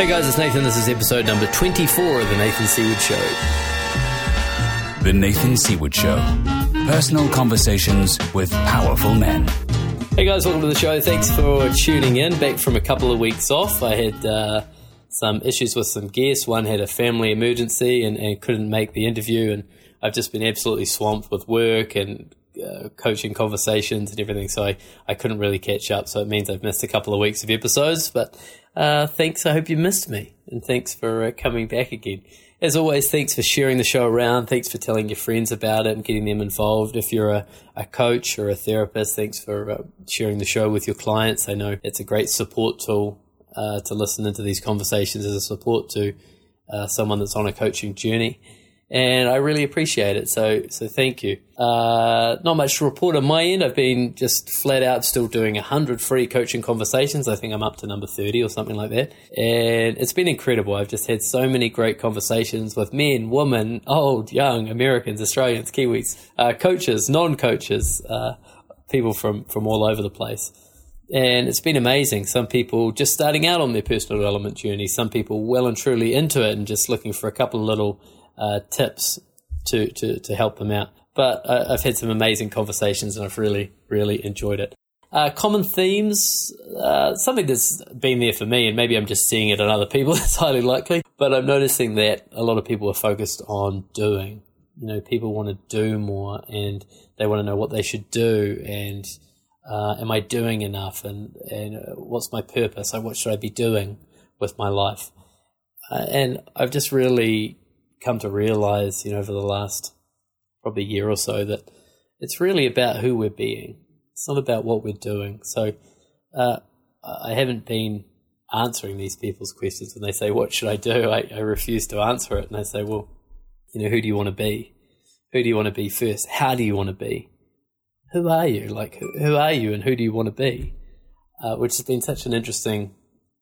Hey guys, it's Nathan. This is episode number 24 of The Nathan Seaward Show. The Nathan Seaward Show. Personal conversations with powerful men. Hey guys, welcome to the show. Thanks for tuning in. Back from a couple of weeks off. I had uh, some issues with some guests. One had a family emergency and, and couldn't make the interview, and I've just been absolutely swamped with work and uh, coaching conversations and everything, so I, I couldn't really catch up. So it means I've missed a couple of weeks of episodes, but uh, thanks. I hope you missed me, and thanks for uh, coming back again. As always, thanks for sharing the show around. Thanks for telling your friends about it and getting them involved. If you're a, a coach or a therapist, thanks for uh, sharing the show with your clients. I know it's a great support tool uh, to listen into these conversations as a support to uh, someone that's on a coaching journey and I really appreciate it. So, so thank you. Uh, not much to report on my end. I've been just flat out still doing hundred free coaching conversations. I think I'm up to number thirty or something like that, and it's been incredible. I've just had so many great conversations with men, women, old, young, Americans, Australians, Kiwis, uh, coaches, non-coaches, uh, people from from all over the place. And it's been amazing. Some people just starting out on their personal development journey, some people well and truly into it and just looking for a couple of little uh, tips to, to, to help them out. But uh, I've had some amazing conversations and I've really, really enjoyed it. Uh, common themes, uh, something that's been there for me, and maybe I'm just seeing it in other people, it's highly likely, but I'm noticing that a lot of people are focused on doing. You know, people want to do more and they want to know what they should do and uh, am I doing enough and, and uh, what's my purpose? What should I be doing with my life? Uh, and I've just really come to realize, you know, over the last probably year or so that it's really about who we're being. It's not about what we're doing. So uh, I haven't been answering these people's questions when they say, "What should I do?" I, I refuse to answer it, and I say, "Well, you know, who do you want to be? Who do you want to be first? How do you want to be? Who are you? Like, who, are you, and who do you want to be?" Uh, which has been such an interesting,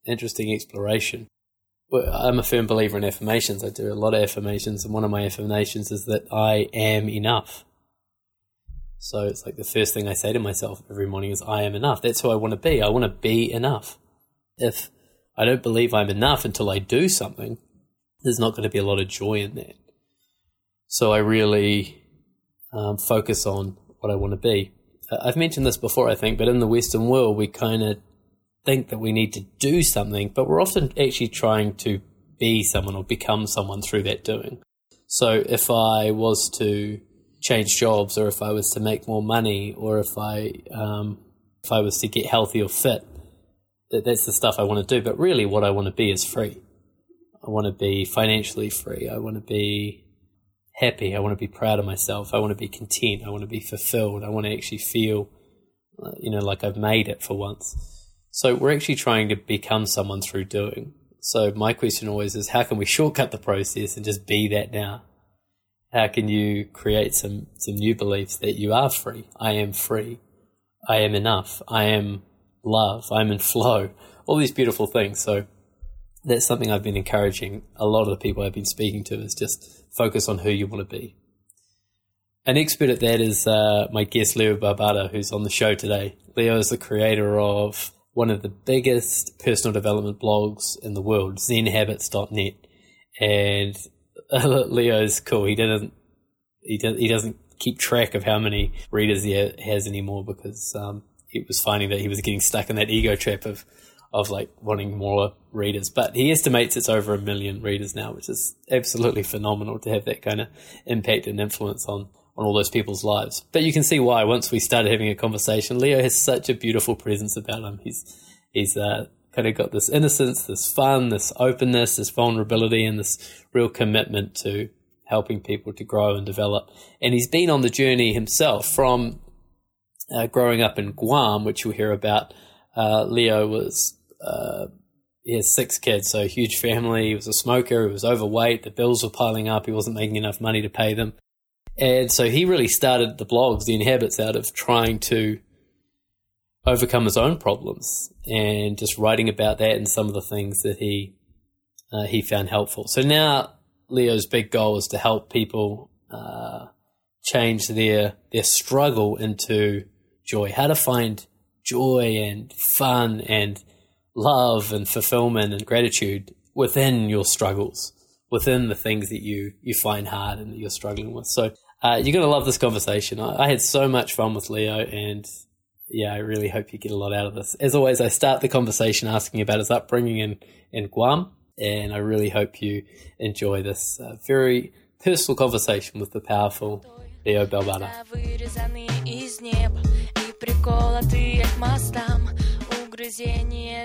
interesting exploration. I'm a firm believer in affirmations. I do a lot of affirmations, and one of my affirmations is that I am enough. So it's like the first thing I say to myself every morning is, I am enough. That's who I want to be. I want to be enough. If I don't believe I'm enough until I do something, there's not going to be a lot of joy in that. So I really um, focus on what I want to be. I've mentioned this before, I think, but in the Western world, we kind of think that we need to do something, but we're often actually trying to be someone or become someone through that doing. So if I was to change jobs, or if I was to make more money, or if I um, if I was to get healthy or fit, that, that's the stuff I want to do. But really, what I want to be is free. I want to be financially free. I want to be happy. I want to be proud of myself. I want to be content. I want to be fulfilled. I want to actually feel, uh, you know, like I've made it for once. So we're actually trying to become someone through doing. So my question always is how can we shortcut the process and just be that now? How can you create some, some new beliefs that you are free? I am free. I am enough. I am love. I'm in flow. All these beautiful things. So that's something I've been encouraging a lot of the people I've been speaking to is just focus on who you want to be. An expert at that is uh, my guest Leo Babauta, who's on the show today. Leo is the creator of one of the biggest personal development blogs in the world, zenhabits.net. And Leo's cool. He doesn't, he, does, he doesn't keep track of how many readers he has anymore because um, he was finding that he was getting stuck in that ego trap of, of like wanting more readers. But he estimates it's over a million readers now, which is absolutely phenomenal to have that kind of impact and influence on on all those people's lives. But you can see why once we started having a conversation. Leo has such a beautiful presence about him. He's he's uh, kind of got this innocence, this fun, this openness, this vulnerability, and this real commitment to helping people to grow and develop. And he's been on the journey himself from uh, growing up in Guam, which you'll hear about. Uh, Leo was uh, he has six kids, so a huge family. He was a smoker. He was overweight. The bills were piling up. He wasn't making enough money to pay them. And so he really started the blogs, the Zen Habits, out of trying to overcome his own problems and just writing about that and some of the things that he uh, he found helpful. So now Leo's big goal is to help people uh, change their their struggle into joy. How to find joy and fun and love and fulfillment and gratitude within your struggles, within the things that you you find hard and that you're struggling with. So uh, you're gonna love this conversation. I, I had so much fun with Leo, and yeah, I really hope you get a lot out of this. As always, I start the conversation asking about his upbringing in in Guam, and I really hope you enjoy this uh, very personal conversation with the powerful Leo Babauta.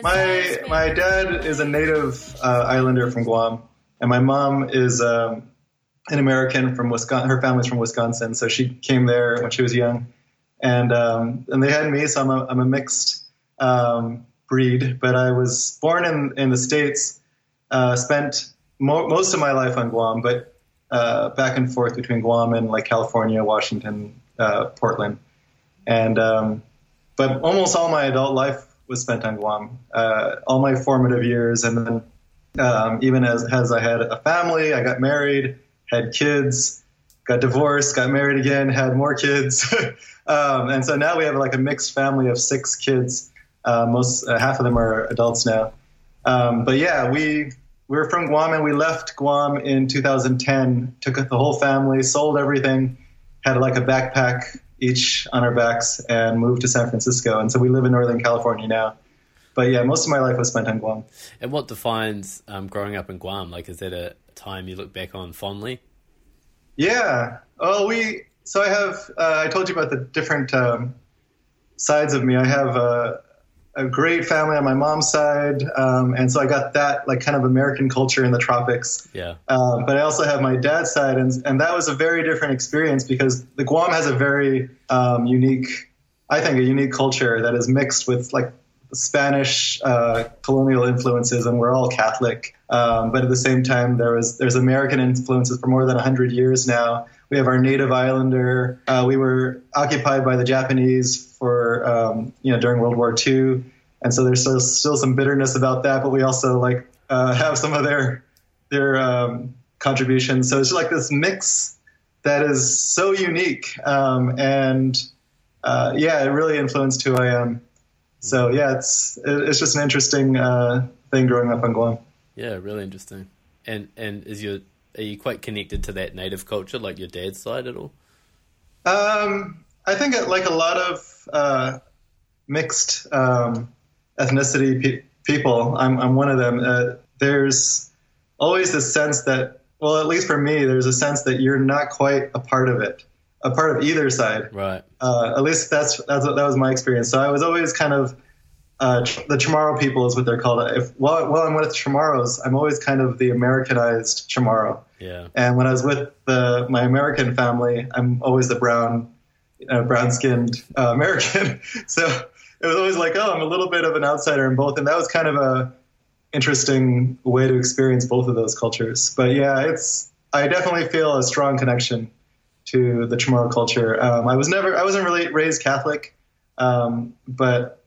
My my dad is a native uh, islander from Guam, and my mom is um, an American from Wisconsin. Her family's from Wisconsin, so she came there when she was young, and um, and they had me. So I'm a, I'm a mixed um, breed, but I was born in in the states. Uh, spent mo- most of my life on Guam, but uh, back and forth between Guam and like California, Washington, uh, Portland, and um, but almost all my adult life was spent on Guam. Uh, all my formative years, and then um, even as as I had a family, I got married, had kids, got divorced, got married again, had more kids, um, and so now we have like a mixed family of six kids. Uh, most uh, half of them are adults now. Um, but yeah, we we were from Guam and we left Guam in 2010. Took the whole family, sold everything, had like a backpack each on our backs and moved to San Francisco. And so we live in Northern California now. But yeah, most of my life was spent on Guam. And what defines um, growing up in Guam? Like, is that a time you look back on fondly? Yeah. Oh, we. So I have. Uh, I told you about the different um, sides of me. I have uh, a great family on my mom's side, um, and so I got that like kind of American culture in the tropics. Yeah. Uh, but I also have my dad's side, and and that was a very different experience because the Guam has a very um, unique, I think, a unique culture that is mixed with like Spanish uh, colonial influences, and we're all Catholic. Um, but at the same time, there was there's American influences for more than hundred years now. We have our native islander. Uh, we were occupied by the Japanese for um, you know during World War II, and so there's still, still some bitterness about that. But we also like uh, have some of their their um, contributions. So it's like this mix that is so unique, um, and uh, yeah, it really influenced who I am. So yeah, it's it's just an interesting uh, thing growing up on Guam. Yeah, really interesting. And and is your are you quite connected to that native culture, like your dad's side at all? Um, I think like a lot of uh, mixed um, ethnicity pe- people, I'm, I'm one of them. Uh, there's always this sense that, well, at least for me, there's a sense that you're not quite a part of it, a part of either side. Right. Uh, at least that's, that's what, that was my experience. So I was always kind of uh, the Chamorro people is what they're called. If while, while I'm with Chamorros, I'm always kind of the Americanized Chamorro. Yeah. And when I was with the my American family, I'm always the brown uh, brown skinned uh, American. so it was always like, oh, I'm a little bit of an outsider in both, and that was kind of a interesting way to experience both of those cultures. But yeah, it's I definitely feel a strong connection to the Chamorro culture. Um, I was never, I wasn't really raised Catholic, um, but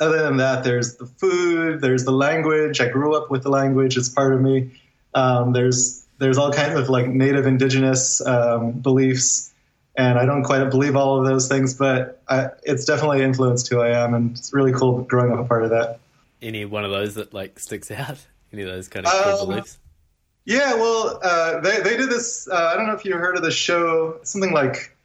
other than that, there's the food, there's the language. I grew up with the language; it's part of me. Um, there's there's all kinds of like native indigenous um, beliefs and I don't quite believe all of those things, but I, it's definitely influenced who I am, and it's really cool growing up a part of that. Any one of those that like sticks out? Any of those kind of cool um, beliefs? Yeah, well, uh, they they did this. Uh, I don't know if you heard of the show, something like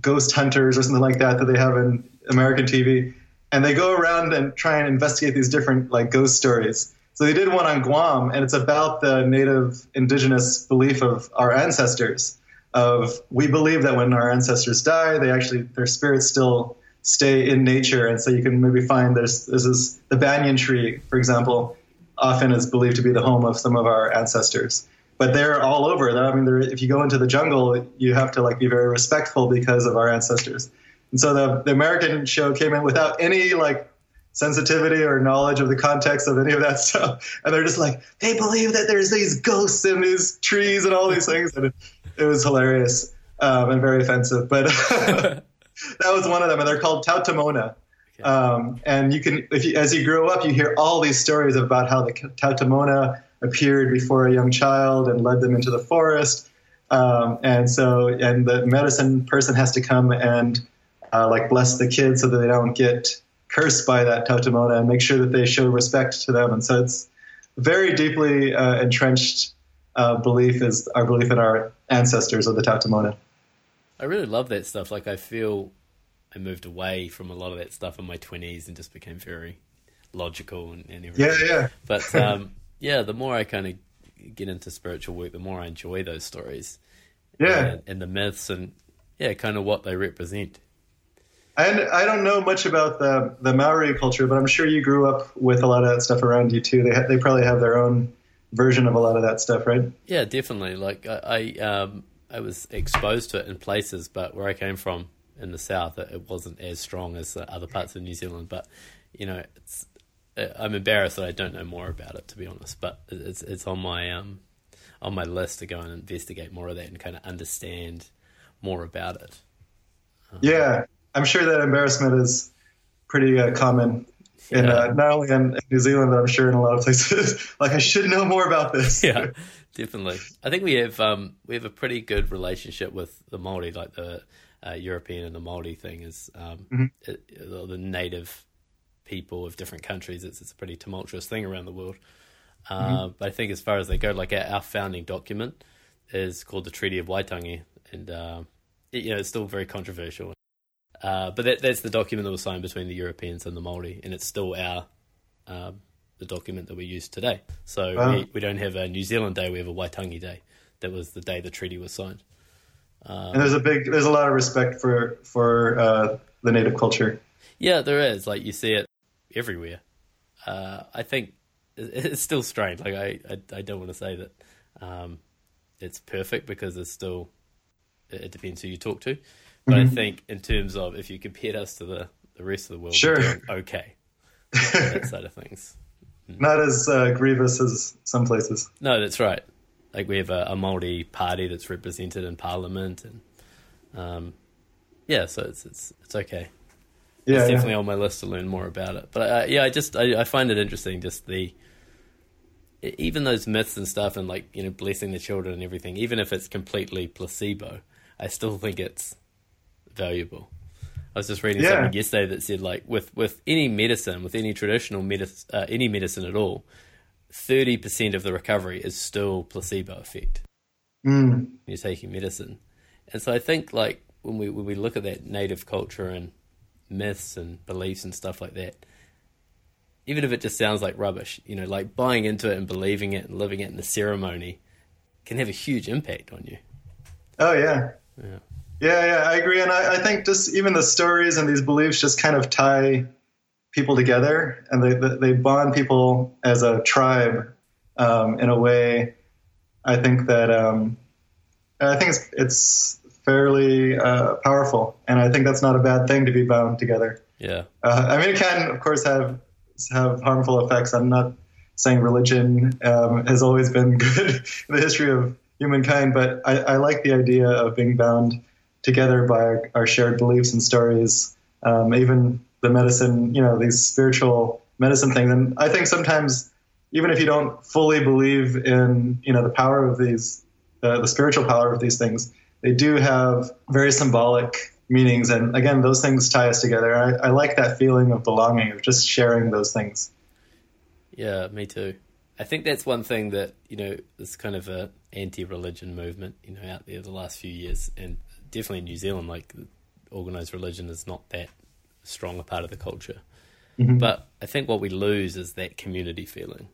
Ghost Hunters or something like that that they have in American TV, and they go around and try and investigate these different like ghost stories. So they did one on Guam, and it's about the native indigenous belief of our ancestors of we believe that when our ancestors die, they actually their spirits still stay in nature, and so you can maybe find there's this is the banyan tree, for example, often is believed to be the home of some of our ancestors. But they're all over. I mean, if you go into the jungle, you have to like be very respectful because of our ancestors. And so the, the American show came in without any like sensitivity or knowledge of the context of any of that stuff. And they're just like, they believe that there's these ghosts in these trees and all these things. And it was hilarious um, and very offensive. But that was one of them, and they're called Taotaomona. Um, and you can, if you, as you grow up, you hear all these stories about how the Taotaomona appeared before a young child and led them into the forest. Um, and so, and the medicine person has to come and uh, like bless the kids so that they don't get cursed by that Taotaomona and make sure that they show respect to them. And so it's very deeply uh, entrenched uh, belief is our belief in our ancestors of the Taotaomona. I really love that stuff. Like I feel I moved away from a lot of that stuff in my twenties and just became very logical and, and everything. Yeah, yeah. But um, yeah, the more I kind of get into spiritual work, the more I enjoy those stories. Yeah, and, and the myths and yeah, kind of what they represent. And I don't know much about the the Maori culture, but I'm sure you grew up with a lot of that stuff around you too. They ha- they probably have their own version of a lot of that stuff, right? Yeah, definitely. Like I, I, um, I was exposed to it in places, but where I came from in the south, it, it wasn't as strong as other parts of New Zealand. But you know, it's uh, I'm embarrassed that I don't know more about it, to be honest. But it's it's on my um on my list to go and investigate more of that and kind of understand more about it. Um, yeah, I'm sure that embarrassment is pretty uh, common in yeah. uh, not only in New Zealand, but I'm sure in a lot of places. like I should know more about this. yeah, definitely. I think we have um, we have a pretty good relationship with the Maori, like the uh, European and the Maori thing is um, mm-hmm. it, the native people of different countries. It's, it's a pretty tumultuous thing around the world. Uh, mm-hmm. But I think as far as they go, like our, our, founding document is called the Treaty of Waitangi, and uh, it, you know it's still very controversial. Uh, but that, that's the document that was signed between the Europeans and the Maori, and it's still our um, the document that we use today. So wow. we, we don't have a New Zealand Day; we have a Waitangi Day. That was the day the treaty was signed. Um, and there's a big, there's a lot of respect for for uh, the native culture. Yeah, there is. Like you see it everywhere. Uh, I think it's still strange. Like I, I, I don't want to say that um, it's perfect because it's still it depends who you talk to. But mm-hmm. I think in terms of if you compared us to the, the rest of the world, sure. okay, that side of things. Not as uh, grievous as some places. No, that's right. Like we have a, a Maori party that's represented in Parliament, and um, yeah, so it's it's it's okay. Yeah, it's definitely yeah. on my list to learn more about it. But uh, yeah, I just I, I find it interesting, just the even those myths and stuff, and like you know blessing the children and everything. Even if it's completely placebo, I still think it's valuable. I was just reading yeah. something yesterday that said like with with any medicine, with any traditional medicine, uh, any medicine at all, thirty percent of the recovery is still placebo effect. Mm. You're taking medicine, and so I think like when we when we look at that native culture and myths and beliefs and stuff like that, even if it just sounds like rubbish, you know, like buying into it and believing it and living it in the ceremony can have a huge impact on you. Oh yeah. Yeah. Yeah, yeah, I agree, and I, I, think just even the stories and these beliefs just kind of tie people together, and they they bond people as a tribe um, in a way. I think that um, I think it's it's fairly uh, powerful, and I think that's not a bad thing to be bound together. Yeah, uh, I mean, it can of course have have harmful effects. I'm not saying religion um, has always been good in the history of humankind, but I, I like the idea of being bound together by our, our shared beliefs and stories, um, even the medicine, you know, these spiritual medicine things. And I think sometimes, even if you don't fully believe in, you know, the power of these, uh, the spiritual power of these things, they do have very symbolic meanings. And again, those things tie us together. I, I like that feeling of belonging, of just sharing those things. Yeah, me too. I think that's one thing that you know is kind of a anti-religion movement you know out there the last few years, and definitely in New Zealand, like organized religion is not that strong a part of the culture. Mm-hmm. But I think what we lose is that community feeling,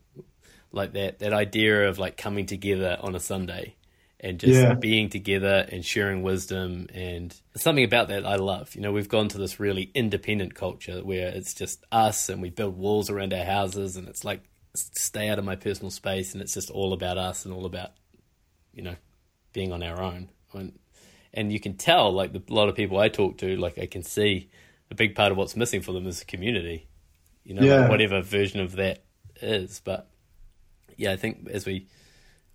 like that that idea of like coming together on a Sunday and just yeah. being together and sharing wisdom and something about that I love. You know, we've gone to this really independent culture where it's just us and we build walls around our houses and it's like stay out of my personal space and it's just all about us and all about you know being on our own. And and you can tell like the, a lot of people I talk to, like I can see a big part of what's missing for them is community. You know, yeah. like whatever version of that is. But yeah, I think as we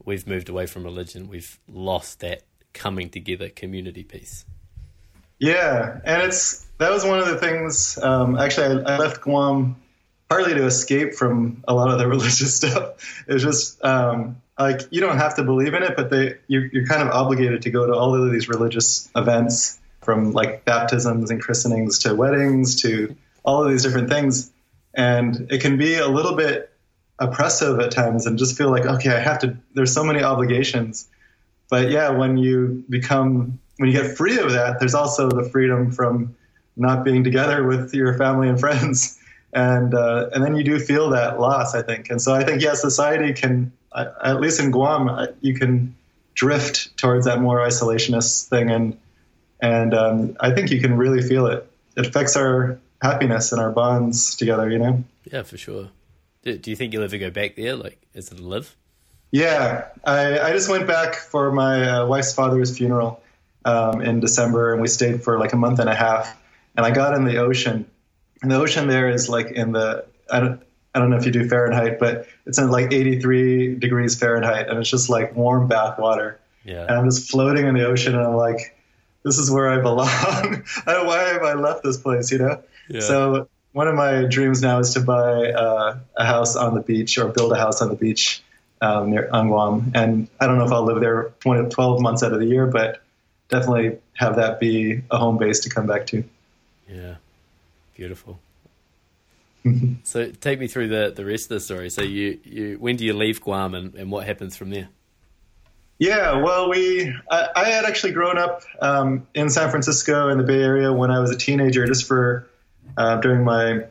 we've moved away from religion, we've lost that coming together community piece. Yeah, and it's that was one of the things. Um, actually, I, I, left Guam partly to escape from a lot of the religious stuff. It's just um, like you don't have to believe in it, but they you're, you're kind of obligated to go to all of these religious events, from like baptisms and christenings to weddings to all of these different things, and it can be a little bit oppressive at times and just feel like okay i have to there's so many obligations. But yeah when you become when you get free of that there's also the freedom from not being together with your family and friends. And uh, and then you do feel that loss i think. And so i think yeah society can at least in guam you can drift towards that more isolationist thing. And and um, i think you can really feel it it affects our happiness and our bonds together you know yeah for sure do, do you think you'll ever go back there? Like, is it a live? Yeah, I, I just went back for my uh, wife's father's funeral um, in December, and we stayed for like a month and a half. And I got in the ocean, and the ocean there is like in the I don't I don't know if you do Fahrenheit, but it's in like 83 degrees Fahrenheit, and it's just like warm bath water. Yeah. And I'm just floating in the ocean, and I'm like, this is where I belong. Why have I left this place? You know. Yeah. So one of my dreams now is to buy uh, a house on the beach or build a house on the beach um, near on Guam. And I don't know if I'll live there 20, 12 months out of the year, but definitely have that be a home base to come back to. Yeah, beautiful. so take me through the, the rest of the story. So you, you when do you leave Guam and, and what happens from there? Yeah, well, we I, I had actually grown up um, in San Francisco in the Bay Area when I was a teenager, just for uh, during my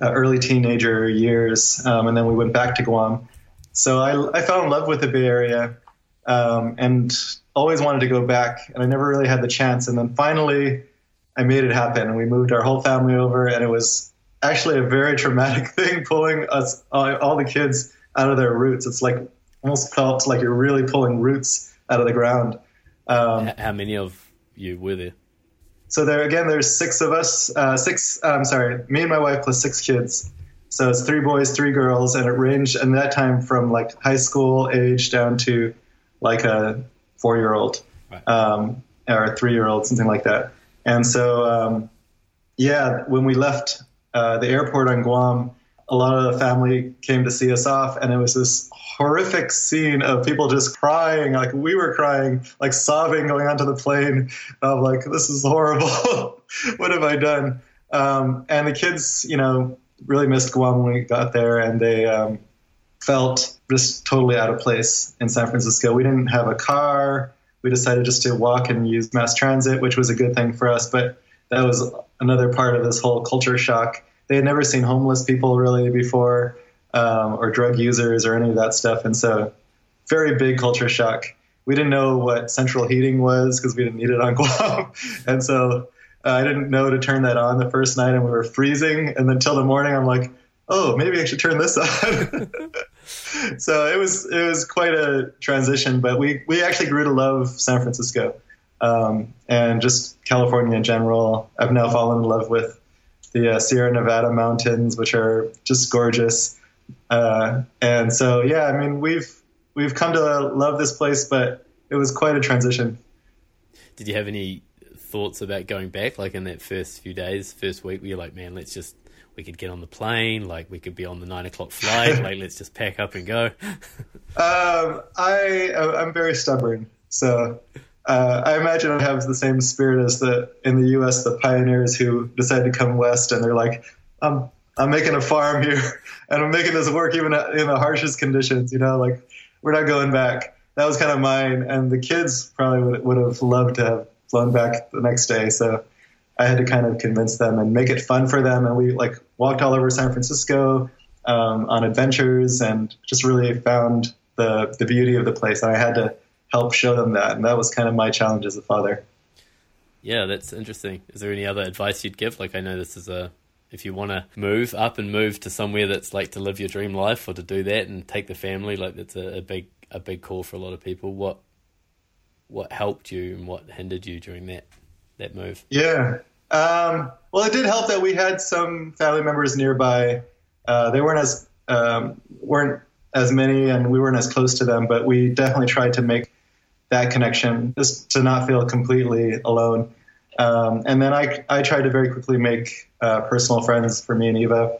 uh, early teenager years, um, and then we went back to Guam. So I, I fell in love with the Bay Area um, and always wanted to go back, and I never really had the chance. And then finally, I made it happen, and we moved our whole family over, and it was actually a very traumatic thing pulling us all, all the kids out of their roots. It's like almost felt like you're really pulling roots out of the ground. Um, How many of you were there? So there again, there's six of us. Uh, six. I'm sorry, me and my wife plus six kids. So it's three boys, three girls, and it ranged in that time from like high school age down to like a four year old right. um, or a three year old, something like that. And so, um, yeah, when we left uh, the airport on Guam, a lot of the family came to see us off, and it was this horrific scene of people just crying, like we were crying, like sobbing going onto the plane of like, this is horrible. what have I done? Um, and the kids, you know, really missed Guam when we got there, and they um, felt just totally out of place in San Francisco. We didn't have a car. We decided just to walk and use mass transit, which was a good thing for us. But that was another part of this whole culture shock. They had never seen homeless people really before um, or drug users or any of that stuff. And so, very big culture shock. We didn't know what central heating was because we didn't need it on Guam. and so, uh, I didn't know to turn that on the first night, and we were freezing. And then till the morning, I'm like, oh, maybe I should turn this on. so it was it was quite a transition, but we we actually grew to love San Francisco um, and just California in general. I've now fallen in love with the uh, Sierra Nevada mountains, which are just gorgeous. Uh, and so, yeah, I mean, we've we've come to love this place, but it was quite a transition. Did you have any thoughts about going back, like in that first few days, first week, where you're like, man, let's just we could get on the plane, like we could be on the nine o'clock flight, like let's just pack up and go. um, I I'm very stubborn, so uh, I imagine I have the same spirit as the in the U.S. the pioneers who decided to come west, and they're like, um, I'm making a farm here and I'm making this work even in the harshest conditions, you know, like we're not going back. That was kind of mine. And the kids probably would, would have loved to have flown back the next day. So I had to kind of convince them and make it fun for them. And we like walked all over San Francisco um, on adventures and just really found the, the beauty of the place. And I had to help show them that. And that was kind of my challenge as a father. Yeah, that's interesting. Is there any other advice you'd give? Like, I know this is a if you want to move up and move to somewhere that's like to live your dream life or to do that and take the family, like that's a, a big a big call for a lot of people. What what helped you and what hindered you during that that move? Yeah. Um, well, it did help that we had some family members nearby. Uh, they weren't as um, weren't as many, and we weren't as close to them, but we definitely tried to make that connection just to not feel completely alone. Um, and then I, I tried to very quickly make uh, personal friends for me and Eva,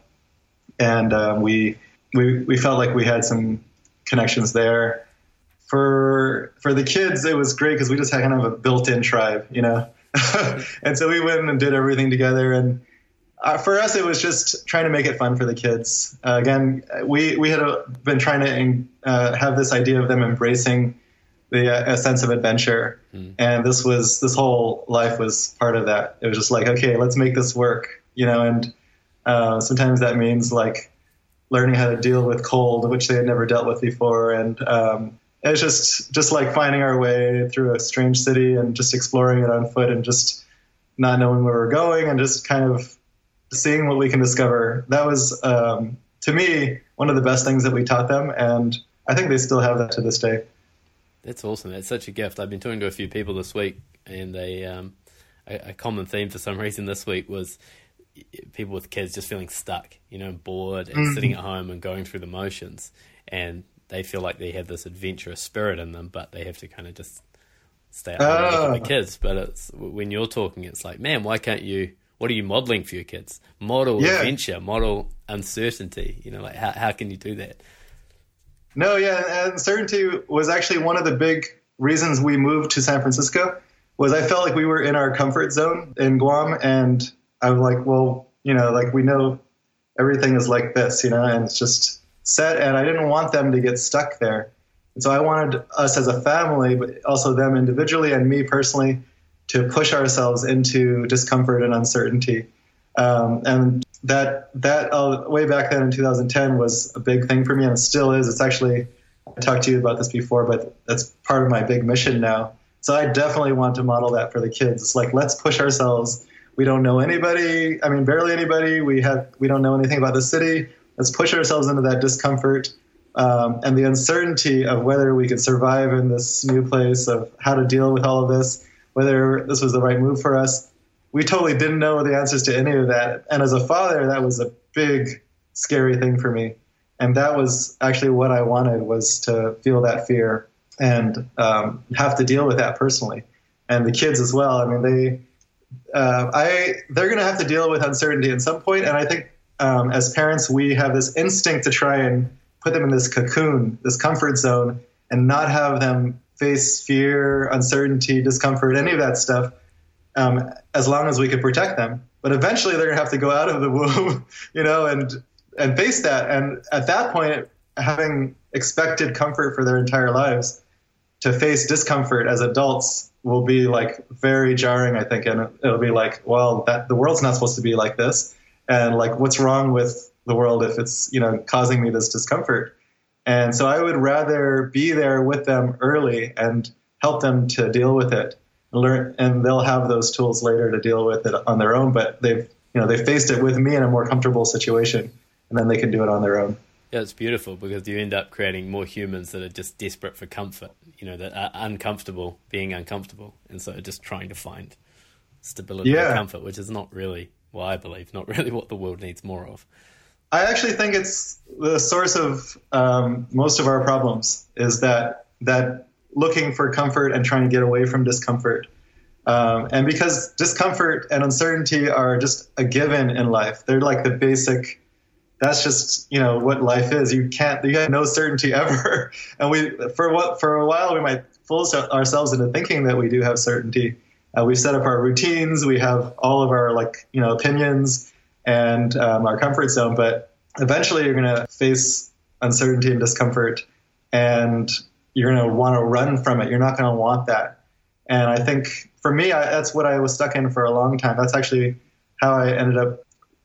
and um, we, we we felt like we had some connections there. For for the kids, it was great because we just had kind of a built-in tribe, you know. and so we went and did everything together, and uh, for us, it was just trying to make it fun for the kids. Uh, again, we we had uh, been trying to uh, have this idea of them embracing the uh, a sense of adventure, mm. and this was this whole life was part of that. It was just like, okay, let's make this work, you know. And uh, sometimes that means like learning how to deal with cold, which they had never dealt with before, and um, it's just just like finding our way through a strange city and just exploring it on foot and just not knowing where we're going and just kind of seeing what we can discover. That was, um, to me, one of the best things that we taught them, and I think they still have that to this day. That's awesome. That's such a gift. I've been talking to a few people this week, and they, um, a, a, common theme for some reason this week was people with kids just feeling stuck, you know, bored and mm-hmm. sitting at home and going through the motions, and they feel like they have this adventurous spirit in them, but they have to kind of just stay at home with the ah. kids. But it's when you're talking, it's like, man, why can't you? what are you modeling for your kids? Model yeah. adventure, model uncertainty. You know, like how how can you do that? No, yeah, uncertainty was actually one of the big reasons we moved to San Francisco. Was I felt like we were in our comfort zone in Guam, and I was like, well, you know, like we know everything is like this, you know, and it's just set, and I didn't want them to get stuck there. And so I wanted us as a family, but also them individually and me personally, to push ourselves into discomfort and uncertainty. Um, and that that uh, way back then in 2010 was a big thing for me, and it still is. It's actually I talked to you about this before, but that's part of my big mission now. So I definitely want to model that for the kids. It's like let's push ourselves. We don't know anybody. I mean, barely anybody. We have we don't know anything about the city. Let's push ourselves into that discomfort um, and the uncertainty of whether we could survive in this new place, of how to deal with all of this whether this was the right move for us. We totally didn't know the answers to any of that. And as a father, that was a big, scary thing for me. And that was actually what I wanted was to feel that fear and um, have to deal with that personally. And the kids as well. I mean, they, uh, I, they're going to have to deal with uncertainty at some. And I think um, as parents, we have this instinct to try and put them in this cocoon, this comfort zone, and not have them face fear, uncertainty, discomfort, any of that stuff, um, as long as we could protect them. But eventually, they're going to have to go out of the womb, you know, and and face that. And at that point, having expected comfort for their entire lives, to face discomfort as adults will be like very jarring, I think, and it'll be like, well, that the world's not supposed to be like this, and like, what's wrong with the world if it's you know causing me this discomfort? And so I would rather be there with them early and help them to deal with it. and Learn, and they'll have those tools later to deal with it on their own. But they've, you know, they faced it with me in a more comfortable situation, and then they can do it on their own. Yeah, it's beautiful because you end up creating more humans that are just desperate for comfort. You know, that are uncomfortable being uncomfortable, and so just trying to find stability yeah. and comfort, which is not really, well, I believe, not really what the world needs more of. I actually think it's the source of um, most of our problems is that that looking for comfort and trying to get away from discomfort. Um, and because discomfort and uncertainty are just a given in life, they're like the basic. That's just you know what life is. You can't. You have no certainty ever. And we for what for a while we might fool ourselves into thinking that we do have certainty. Uh, we set up our routines. We have all of our like you know opinions and um, our comfort zone. But eventually, you're going to face uncertainty and discomfort, and you're going to want to run from it. You're not going to want that. And I think for me, I, that's what I was stuck in for a long time. That's actually how I ended up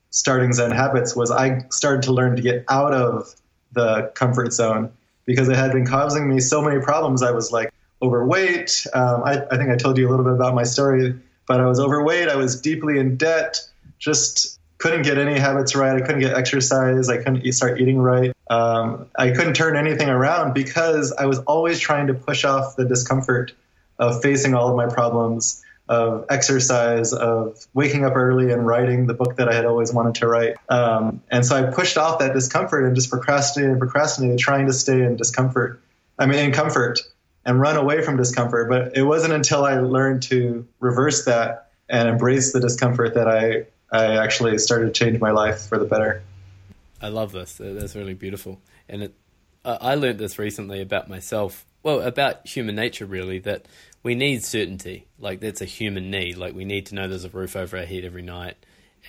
starting Zen Habits. Was I started to learn to get out of the comfort zone because it had been causing me so many problems. I was like overweight. Um, I, I think I told you a little bit about my story, but I was overweight. I was deeply in debt. Just couldn't get any habits right. I couldn't get exercise. I couldn't start eating right. Um, I couldn't turn anything around because I was always trying to push off the discomfort of facing all of my problems, of exercise, of waking up early and writing the book that I had always wanted to write. Um, and so I pushed off that discomfort and just procrastinated and procrastinated, trying to stay in discomfort. I mean, in comfort and run away from discomfort. But it wasn't until I learned to reverse that and embrace the discomfort that I I actually started to change my life for the better. I love this. That's really beautiful. And it, I learned this recently about myself. Well, about human nature, really, that we need certainty. Like, that's a human need. Like, we need to know there's a roof over our head every night.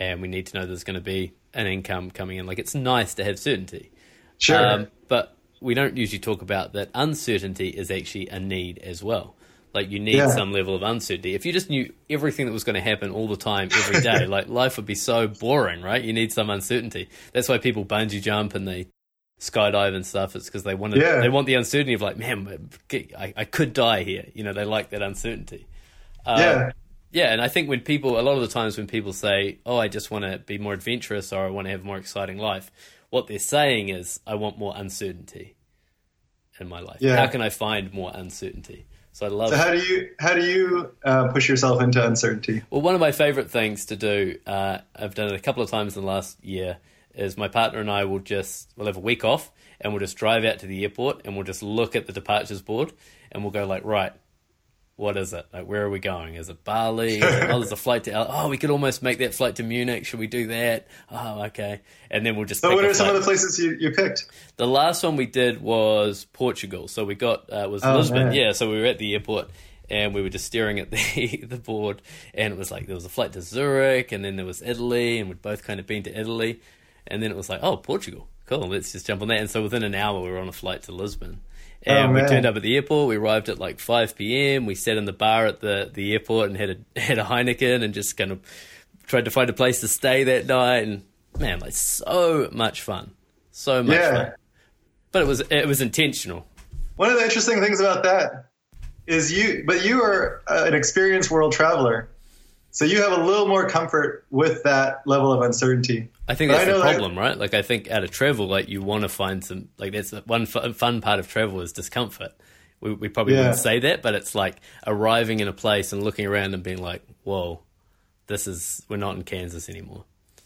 and we need to know there's going to be an income coming in. Like it's nice to have certainty, Sure. um, but we don't usually talk about that uncertainty is actually a need as well. Like you need Yeah. some level of uncertainty. If you just knew everything that was going to happen all the time, every day, like life would be so boring, right? You need some uncertainty. That's why people bungee jump and they skydive and stuff. It's because they want Yeah. they want the uncertainty of like, man, I, I could die here. You know, they like that uncertainty. Um, yeah. yeah, and I think when people, a lot of the times when people say, "Oh, I just want to be more adventurous or I want to have a more exciting life," what they're saying is, "I want more uncertainty in my life. Yeah. How can I find more uncertainty?" So I love. So how do you how do you uh, push yourself into uncertainty? well, one of my favorite things to do, uh, I've done it a couple of times in the last year, is my partner and I will just we'll have a week off and we'll just drive out to the airport and we'll just look at the departures board and we'll go like, right, what is it? Like, where are we going? Is it Bali? It, oh, there's a flight to. L- oh, we could almost make that flight to Munich. Should we do that? Oh, okay. And then we'll just. So pick what a are some of the places you, you picked? The last one we did was Portugal. So we got uh, was Oh, Lisbon. man. Yeah. So we were at the airport and we were just staring at the the board, and it was like there was a flight to Zurich, and then there was Italy, and we'd both kind of been to Italy, and then it was like, oh, Portugal. Cool. Let's just jump on that. And so within an hour, we were on a flight to Lisbon. And Oh, we turned up at the airport. We arrived at like 5 p.m. We sat in the bar at the, the airport and had a had a Heineken and just kind of tried to find a place to stay that night. And man, like so much fun, so much Yeah. fun. But it was it was intentional. One of the interesting things about that is you, but you are uh, an experienced world traveler, so you have a little more comfort with that level of uncertainty. I think that's I the know that- problem, right? Like I think out of travel, like you want to find some like that's one fu- fun part of travel is discomfort. We, we probably Yeah. wouldn't say that, but it's like arriving in a place and looking around and being like, "Whoa, this is we're not in Kansas anymore."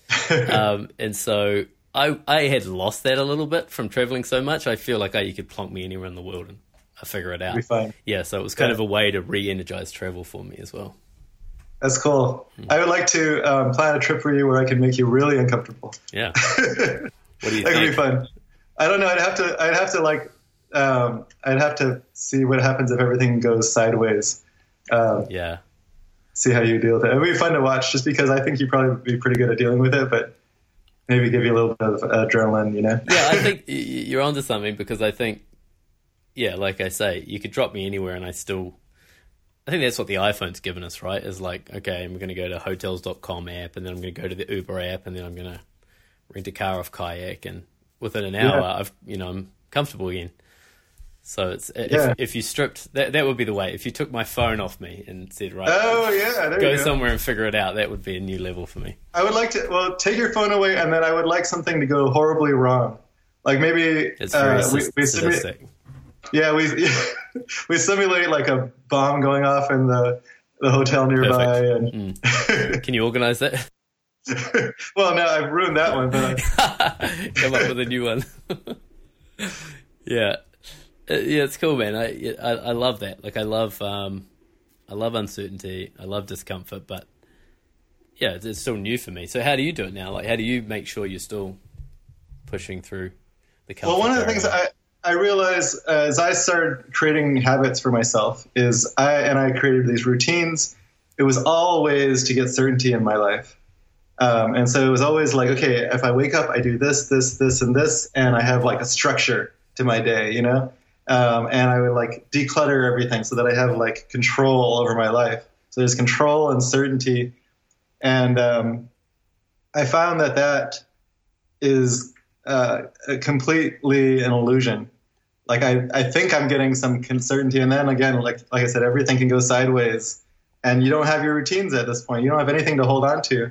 um, and so I I had lost that a little bit from traveling so much. I feel like oh, you could plonk me anywhere in the world and I figure it out. Yeah, so it was kind Yeah. of a way to re-energize travel for me as well. That's cool. I would like to um, plan a trip for you where I can make you really uncomfortable. Yeah. what do you think? That could be fun. I don't know. I'd have to. I'd have to like. Um, I'd have to see what happens if everything goes sideways. Um, Yeah. see how you deal with it. It'd be fun to watch, just because I think you probably would be pretty good at dealing with it, but maybe give you a little bit of adrenaline. You know? yeah, I think you're onto something because I think, yeah, like I say, you could drop me anywhere and I still. I think that's what the iPhone's given us, right? Is like, okay, I'm going to go to hotels.com app and then I'm going to go to the Uber app and then I'm going to rent a car off Kayak and within an hour, Yeah. I've you know I'm comfortable again. So it's if, Yeah. if you stripped that that would be the way. If you took my phone off me and said, right, Oh yeah, go go. somewhere and figure it out, that would be a new level for me. I would like to. Well, take your phone away, and then I would like something to go horribly wrong. Like maybe It's very uh, we, we sadistic. Yeah we we simulate like a bomb going off in the the hotel nearby, and Can you organize that? well, now I've ruined that one, but I, come up with a new one. yeah, Uh, yeah, it's cool, man. I, I I love that. Like, I love um, I love uncertainty. I love discomfort, but yeah, it's, it's still new for me. So, how do you do it now? Like, how do you make sure you're still pushing through the comfort? well, one of the things I I realized uh, as I started creating habits for myself is I and I created these routines. It was all ways to get certainty in my life. Um, and so it was always like, okay, if I wake up, I do this, this, this, and this, and I have like a structure to my day, you know? Um, and I would like declutter everything so that I have like control over my life. So there's control and certainty. And um, I found that that is uh, completely an illusion. Like I, I think I'm getting some certainty, and then again, like like I said, everything can go sideways, and you don't have your routines at this point. You don't have anything to hold on to,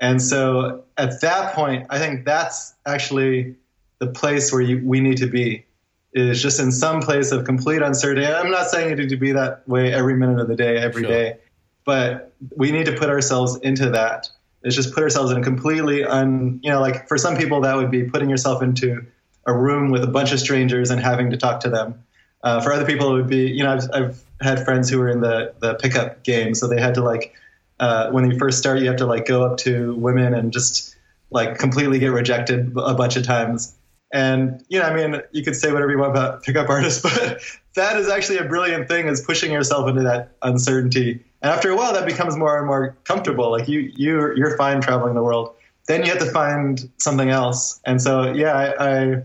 and so at that point, I think that's actually the place where you, we need to be. Is just in some place of complete uncertainty. I'm not saying you need to be that way every minute of the day, every day, Sure. but we need to put ourselves into that. It's just put ourselves in a completely un, you know, like for some people that would be putting yourself into a room with a bunch of strangers and having to talk to them. Uh, for other people, it would be, you know, I've, I've had friends who were in the the pickup game, so they had to like, uh, when you first start, you have to like go up to women and just like completely get rejected a bunch of times. And you know, I mean, you could say whatever you want about pickup artists, but that is actually a brilliant thing: is pushing yourself into that uncertainty And after a while, that becomes more and more comfortable. Like you, you, you're fine traveling the world. Then you have to find something else. And so, yeah, I, I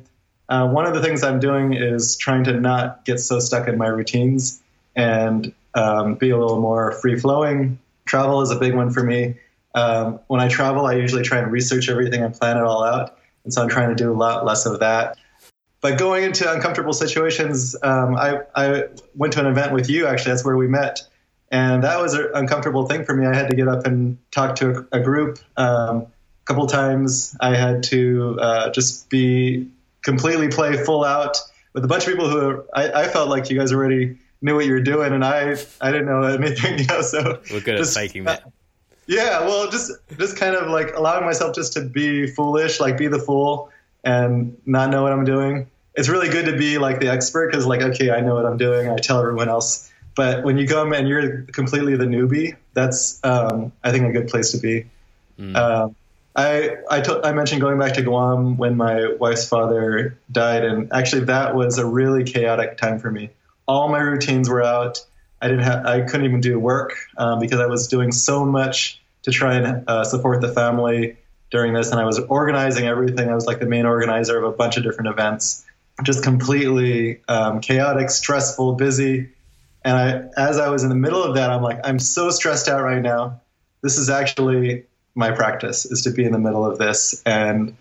uh, one of the things I'm doing is trying to not get so stuck in my routines and um, be a little more free flowing. Travel is a big one for me. Um, when I travel, I usually try and research everything and plan it all out. And so I'm trying to do a lot less of that. But going into uncomfortable situations, um, I, I went to an event with you, actually. That's where we met. And that was an uncomfortable thing for me. I had to get up and talk to a, a group um, a couple times. I had to uh, just be completely play full out with a bunch of people who I, I, felt like you guys already knew what you were doing, and I I didn't know anything. You know, so we're good just, at faking that. Uh, yeah, well, just just kind of like allowing myself just to be foolish, like be the fool and not know what I'm doing. It's really good to be like the expert because, like, okay, I know what I'm doing. I tell everyone else but when you come and you're completely the newbie, that's um, I think a good place to be. Mm. Um, I I, t- I mentioned going back to Guam when my wife's father died, and actually that was a really chaotic time for me. All my routines were out. I didn't have I couldn't even do work um, because I was doing so much to try and uh, support the family during this, and I was organizing everything. I was like the main organizer of a bunch of different events. Just completely um, chaotic, stressful, busy and I, as I was in the middle of that, I'm like, I'm so stressed out right now. This is actually my practice is to be in the middle of this and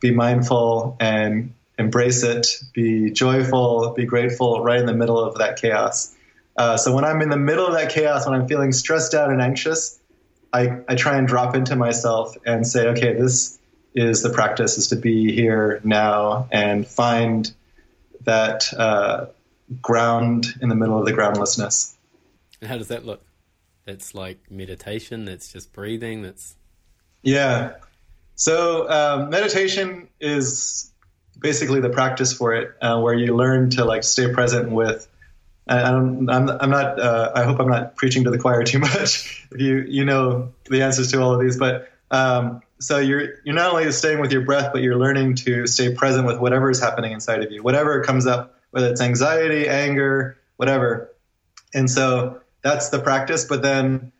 be mindful and embrace it, be joyful, be grateful right in the middle of that chaos. Uh, so when I'm in the middle of that chaos, when I'm feeling stressed out and anxious, I, I try and drop into myself and say, okay, this is the practice is to be here now and find that uh, ground in the middle of the groundlessness. How does that look? That's like meditation. That's just breathing. That's yeah. So um, meditation is basically the practice for it, uh, where you learn to like stay present with. I don't, I'm, I'm not. Uh, I hope I'm not preaching to the choir too much. you you know the answers to all of these, but um, so you're you're not only staying with your breath, but you're learning to stay present with whatever is happening inside of you, whatever comes up whether it's anxiety, anger, whatever. And so that's the practice. But then,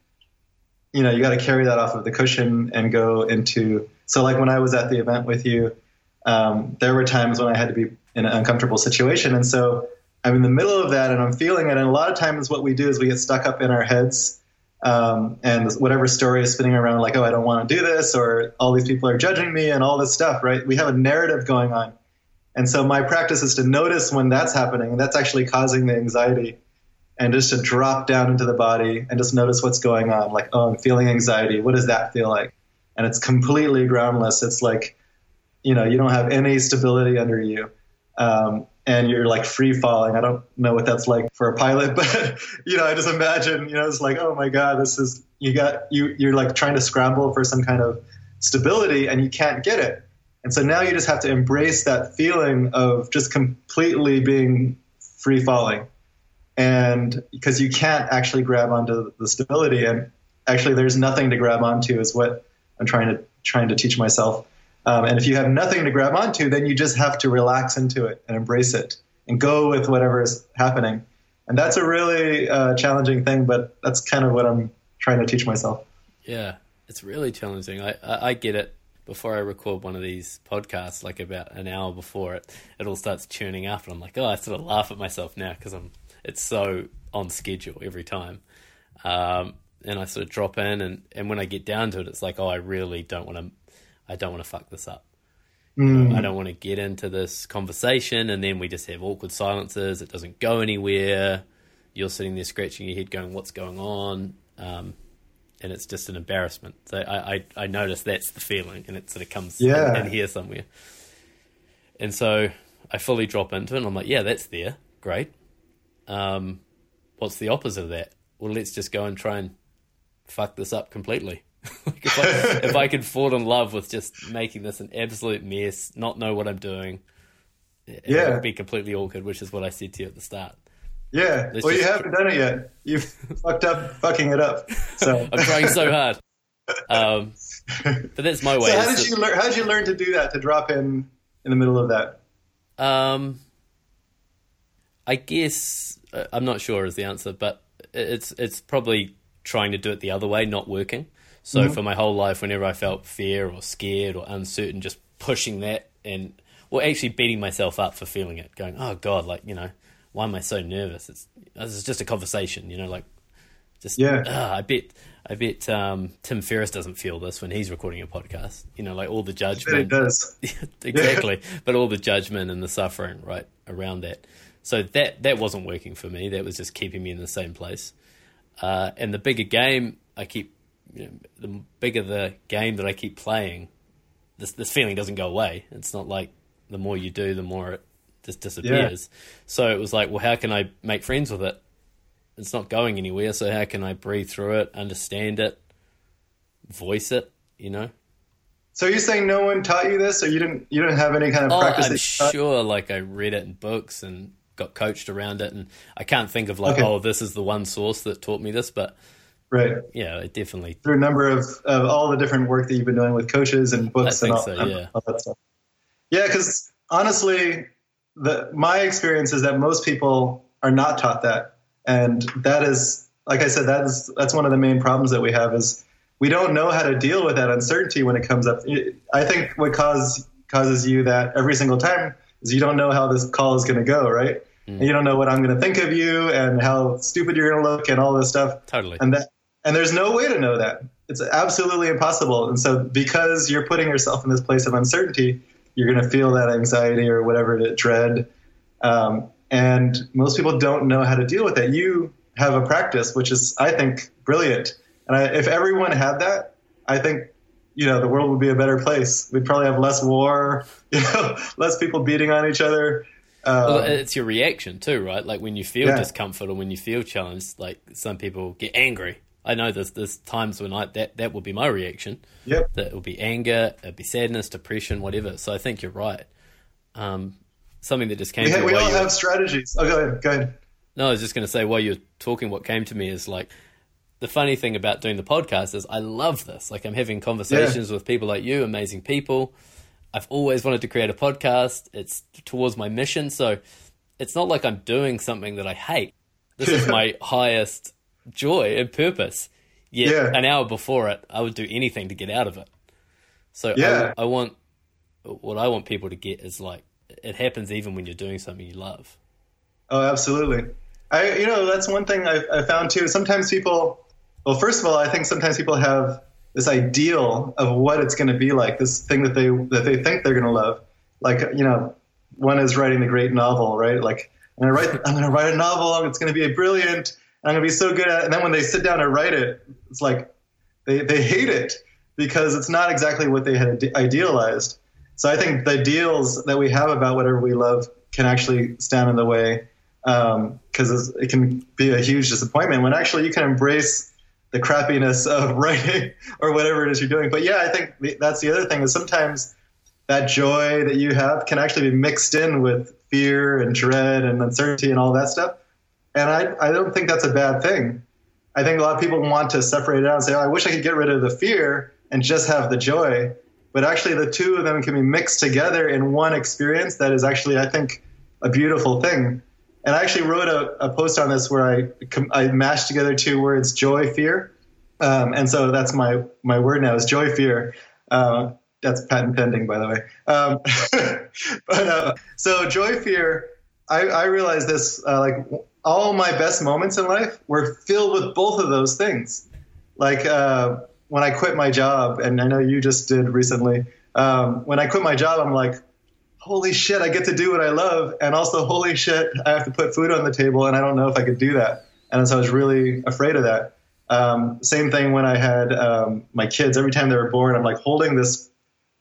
you know, you got to carry that off of the cushion and go into. So, like when I was at the event with you, um, there were times when I had to be in an uncomfortable situation. And so I'm in the middle of that and I'm feeling it. And a lot of times, what we do is we get stuck up in our heads. Um, and whatever story is spinning around, like, oh, I don't want to do this, or all these people are judging me, and all this stuff, right? We have a narrative going on. And so my practice is to notice when that's happening, and that's actually causing the anxiety, and just to drop down into the body and just notice what's going on. Like, oh, I'm feeling anxiety. What does that feel like? And it's completely groundless. It's like, you know, you don't have any stability under you. Um, and you're like free falling. I don't know what that's like for a pilot, but you know, I just imagine, you know, it's like, oh my God, this is, you got, you, you're like trying to scramble for some kind of stability and you can't get it. And so now you just have to embrace that feeling of just completely being free falling. And because you can't actually grab onto the stability and actually there's nothing to grab onto is what I'm trying to trying to teach myself. Um, and if you have nothing to grab onto, then you just have to relax into it and embrace it and go with whatever is happening. And that's a really uh, challenging thing, but that's kind of what I'm trying to teach myself. Yeah, it's really challenging. I, I, I get it before I record one of these podcasts, like about an hour before it, it all starts tuning up, and I'm like, oh, I sort of laugh at myself now because I'm it's so on schedule every time. Um, and I sort of drop in, and, and when I get down to it, it's like, oh, I really don't want to, I don't want to fuck this up. Mm. I don't want to get into this conversation, and then we just have awkward silences. It doesn't go anywhere. You're sitting there scratching your head, going, "What's going on?" Um, and it's just an embarrassment. So I, I, I notice that's the feeling, and it sort of comes yeah. in, in, here somewhere. And so I fully drop into it, and I'm like, yeah, that's there, great. Um, what's the opposite of that? Well, let's just go and try and fuck this up completely. like if, I, if I could fall in love with just making this an absolute mess, not know what I'm doing, yeah. it would be completely awkward, which is what I said to you at the start. Yeah. Let's well, you haven't done it yet. You've fucked up fucking it up. So I'm trying so hard. Um, but that's my way. So how did you learn? How did you learn to do that? To drop in in the middle of that? Um, I guess I'm not sure is the answer, but it's it's probably trying to do it the other way not working. So mm-hmm. for my whole life, whenever I felt fear or scared or uncertain, just pushing that and well, actually beating myself up for feeling it, going, oh god, like you know, why am I so nervous? It's this is just a conversation, you know, like just yeah. Uh, I bet I bet um, Tim Ferriss doesn't feel this when he's recording a podcast. You know, like all the judgment. It does exactly, but all the judgment and the suffering right around that. So that that wasn't working for me. That was just keeping me in the same place. Uh, and the bigger game I keep, you know, the bigger the game that I keep playing, this this feeling doesn't go away. It's not like the more you do, the more it just disappears. Yeah. So it was like, well, how can I make friends with it? It's not going anywhere. So how can I breathe through it, understand it, voice it? You know. So you're saying no one taught you this, or you didn't? You didn't have any kind of oh, practice? I'm sure. Like I read it in books and got coached around it, and I can't think of like, okay. oh, this is the one source that taught me this, but right, yeah, it definitely through a number of, of all the different work that you've been doing with coaches and books and all, so, yeah. all that stuff. Yeah, because honestly, the my experience is that most people are not taught that, and that is, like I said, that is that's one of the main problems that we have is we don't know how to deal with that uncertainty when it comes up. I think what causes causes you that every single time is you don't know how this call is going to go, right? Mm. And you don't know what I'm going to think of you and how stupid you're going to look and all this stuff. Totally. And that and there's no way to know that. It's absolutely impossible. And so because you're putting yourself in this place of uncertainty, you're going to feel that anxiety or whatever it dread. Um, and most people don't know how to deal with that. You have a practice, which is, I think, brilliant. And I, if everyone had that, I think, you know, the world would be a better place. We'd probably have less war, you know, less people beating on each other. Um, well, it's your reaction too, right? Like when you feel yeah. discomfort or when you feel challenged, like some people get angry I know there's there's times when I that that would be my reaction. Yep. That would be anger, it'd be sadness, depression, whatever. So I think you're right. Um, something that just came. We, to we all have strategies. Oh, go ahead. Go ahead. No, I was just going to say while you're talking, what came to me is like the funny thing about doing the podcast is I love this. Like I'm having conversations yeah. with people like you, amazing people. I've always wanted to create a podcast. It's towards my mission, so it's not like I'm doing something that I hate. This is my highest joy and purpose. Yet yeah. an hour before it, I would do anything to get out of it. So yeah. I, I want what I want people to get is like it happens even when you're doing something you love. Oh, absolutely. I you know that's one thing I, I found too. Sometimes people, well, first of all, I think sometimes people have this ideal of what it's going to be like, this thing that they that they think they're going to love. Like you know, one is writing the great novel, right? Like I'm going to write I'm going to write a novel. It's going to be a brilliant I'm gonna be so good at it. And then when they sit down and write it, it's like they, they hate it because it's not exactly what they had idealized. So I think the ideals that we have about whatever we love can actually stand in the way because um, it can be a huge disappointment when actually you can embrace the crappiness of writing or whatever it is you're doing. But yeah, I think that's the other thing is sometimes that joy that you have can actually be mixed in with fear and dread and uncertainty and all that stuff. And I, I don't think that's a bad thing. I think a lot of people want to separate it out and say, oh, I wish I could get rid of the fear and just have the joy. But actually, the two of them can be mixed together in one experience that is actually, I think, a beautiful thing. And I actually wrote a, a post on this where I, I mashed together two words, joy, fear. Um, and so that's my, my word now is joy, fear. Uh, that's patent pending, by the way. Um, but uh, so joy, fear, I, I realized this uh, like all my best moments in life were filled with both of those things. Like uh, when I quit my job, and I know you just did recently. Um, when I quit my job, I'm like, holy shit, I get to do what I love, and also holy shit, I have to put food on the table, and I don't know if I could do that. And so I was really afraid of that. Um, same thing when I had um, my kids. Every time they were born, I'm like holding this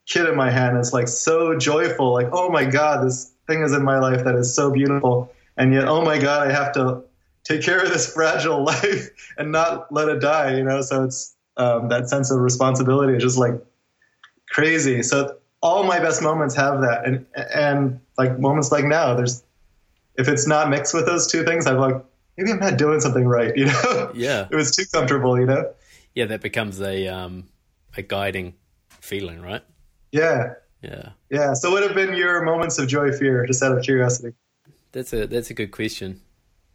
kid in my hand. And it's like so joyful. Like, oh my god, this thing is in my life that is so beautiful and yet oh my god i have to take care of this fragile life and not let it die you know so it's um, that sense of responsibility is just like crazy so all my best moments have that. And and like moments like now there's if it's not mixed with those two things i'm like maybe i'm not doing something right you know? Yeah. It was too comfortable you know? Yeah that becomes a um a guiding feeling right? Yeah. Yeah. Yeah so what have been your moments of joy fear just out of curiosity? That's a that's a good question.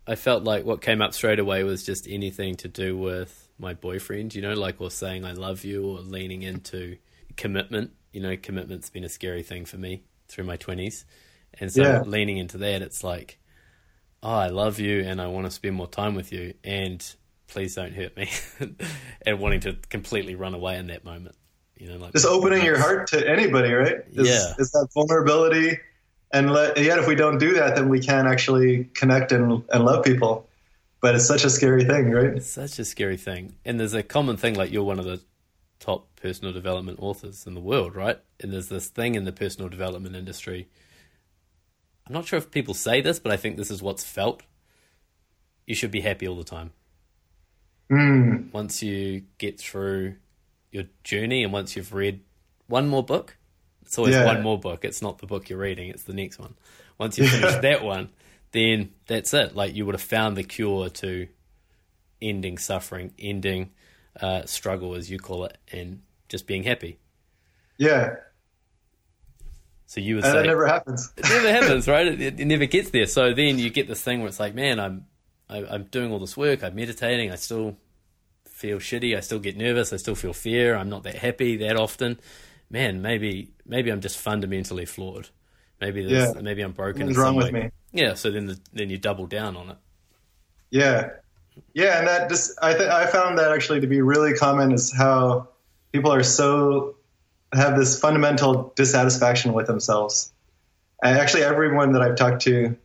I felt like what came up straight away was just anything to do with my boyfriend, you know, like or saying I love you or leaning into commitment. You know, commitment's been a scary thing for me through my twenties, and so Yeah. leaning into that, it's like, oh, I love you and I want to spend more time with you, and please don't hurt me, and wanting to completely run away in that moment. You know, like just opening your heart to anybody, right? Is, Yeah. is that vulnerability. And let, yet, if we don't do that, then we can't actually connect and, and love people. But it's such a scary thing, right? It's such a scary thing. And there's a common thing like you're one of the top personal development authors in the world, right? And there's this thing in the personal development industry. I'm not sure if people say this, but I think this is what's felt. You should be happy all the time. Mm, Once you get through your journey and once you've read one more book, it's always Yeah. one more book. It's not the book you're reading, it's the next one. Once you finish that one, then that's it. Like you would have found the cure to ending suffering, ending uh, struggle, as you call it, and just being happy. yeah, So you would and say that never happens. it never happens, right? It, it, it never gets there. So then you get this thing where it's like, man, I'm I, I'm doing all this work, I'm meditating, I still feel shitty, I still get nervous, I still feel fear, I'm not that happy that often. Man, maybe maybe I'm just fundamentally flawed. Maybe there's, Yeah. maybe I'm broken. Something's wrong some with me. Yeah. So then the, then you double down on it. Yeah, yeah, and that just I th- I found that actually to be really common is how people are so have this fundamental dissatisfaction with themselves. And actually, everyone that I've talked to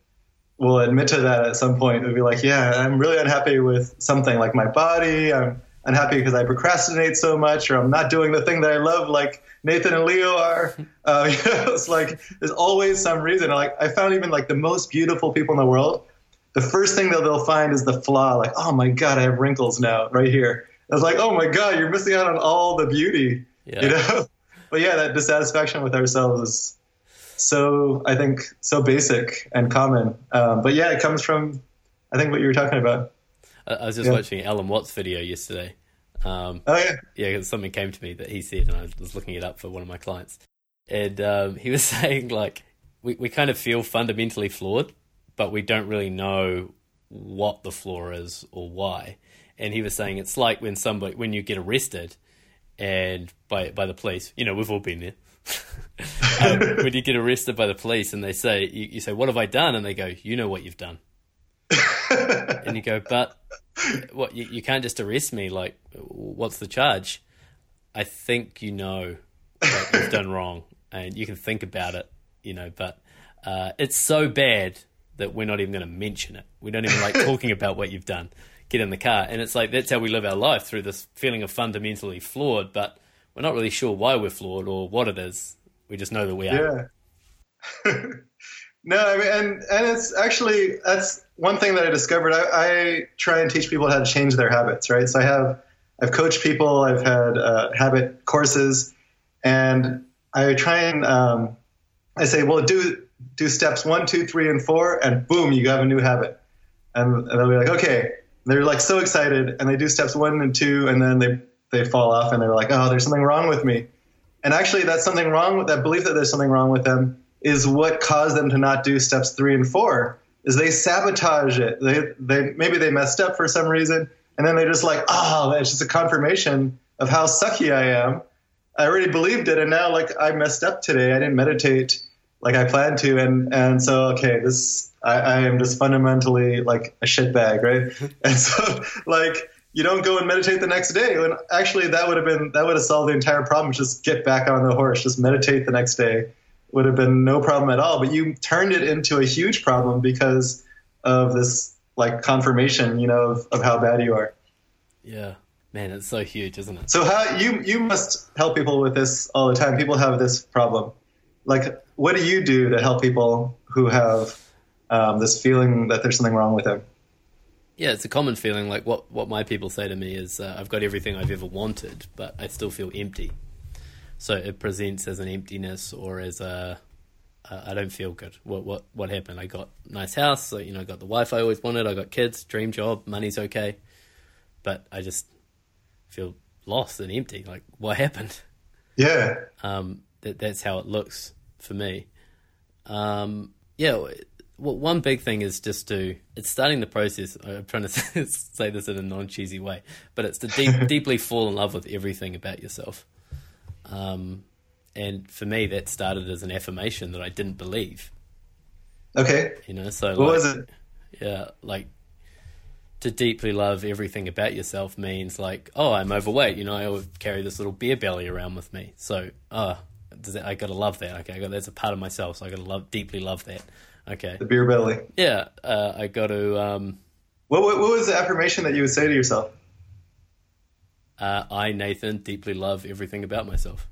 will admit to that at some point. It'll be like, yeah, I'm really unhappy with something like my body. I'm unhappy because I procrastinate so much, or I'm not doing the thing that I love, like Nathan and Leo are. Uh, you know, it's like there's always some reason. Like I found even like the most beautiful people in the world the first thing that they'll find is the flaw. Like, oh my god, I have wrinkles now, right here. I was like, oh my god, you're missing out on all the beauty, Yeah. you know. But yeah, that dissatisfaction with ourselves is so, I think, so basic and common. Um, but yeah, it comes from, I think, what you were talking about. I, I was just Yeah. watching Alan Watts' video yesterday. Um, Oh yeah, yeah, something came to me that he said, and I was looking it up for one of my clients. And um, he was saying, like, we, we kind of feel fundamentally flawed, but we don't really know what the flaw is or why. And he was saying it's like when somebody when you get arrested and by by the police, you know, we've all been there. um, when you get arrested by the police and they say you, you say, What have I done? And they go, You know what you've done. and you go, But what you, you can't just arrest me like what's the charge i think you know what you've done wrong and you can think about it you know but uh, it's so bad that we're not even going to mention it we don't even like talking about what you've done get in the car and it's like that's how we live our life through this feeling of fundamentally flawed but we're not really sure why we're flawed or what it is we just know that we are yeah. no, I mean, and and it's actually that's one thing that I discovered. I, I try and teach people how to change their habits, right? So I have I've coached people, I've had uh, habit courses, and I try and um, I say, well, do do steps one, two, three, and four, and boom, you have a new habit. And, and they'll be like, okay. They're like so excited, and they do steps one and two, and then they they fall off, and they're like, oh, there's something wrong with me. And actually, that's something wrong with that belief that there's something wrong with them is what caused them to not do steps three and four. Is they sabotage it. They they maybe they messed up for some reason, and then they're just like, oh, it's just a confirmation of how sucky I am. I already believed it, and now like I messed up today. I didn't meditate like I planned to, and and so okay, this I, I am just fundamentally like a shitbag, right? and so like you don't go and meditate the next day. When actually that would have been that would have solved the entire problem. Just get back on the horse, just meditate the next day. Would have been no problem at all. But you turned it into a huge problem because of this like confirmation, you know, of, of how bad you are. yeah man it's so huge isn't it So how you you must help people with this all the time. People have this problem. Like, what do you do to help people who have um, this feeling that there's something wrong with them? Yeah, it's a common feeling. Like what what my people say to me is, uh, I've got everything I've ever wanted, but I still feel empty. So it presents as an emptiness or as a uh, I don't feel good. What what what happened? I got nice house, so, you know, I got the wife I always wanted. I got kids, dream job, money's okay, but I just feel lost and empty. Like what happened? Yeah, Um, that that's how it looks for me. Um, yeah, well, one big thing is just to it's starting the process. I'm trying to say this in a non cheesy way, but it's to deep, deeply fall in love with everything about yourself. Um, and for me, that started as an affirmation that I didn't believe. Okay. You know, so what like, was it? Yeah, like to deeply love everything about yourself means like, oh, I'm overweight. You know, I always carry this little beer belly around with me. So, oh, I got to love that. Okay, I got that's a part of myself. So I got to love deeply love that. Okay. The beer belly. Yeah, uh, I got to. Um, what, what, what was the affirmation that you would say to yourself? Uh, I Nathan deeply love everything about myself.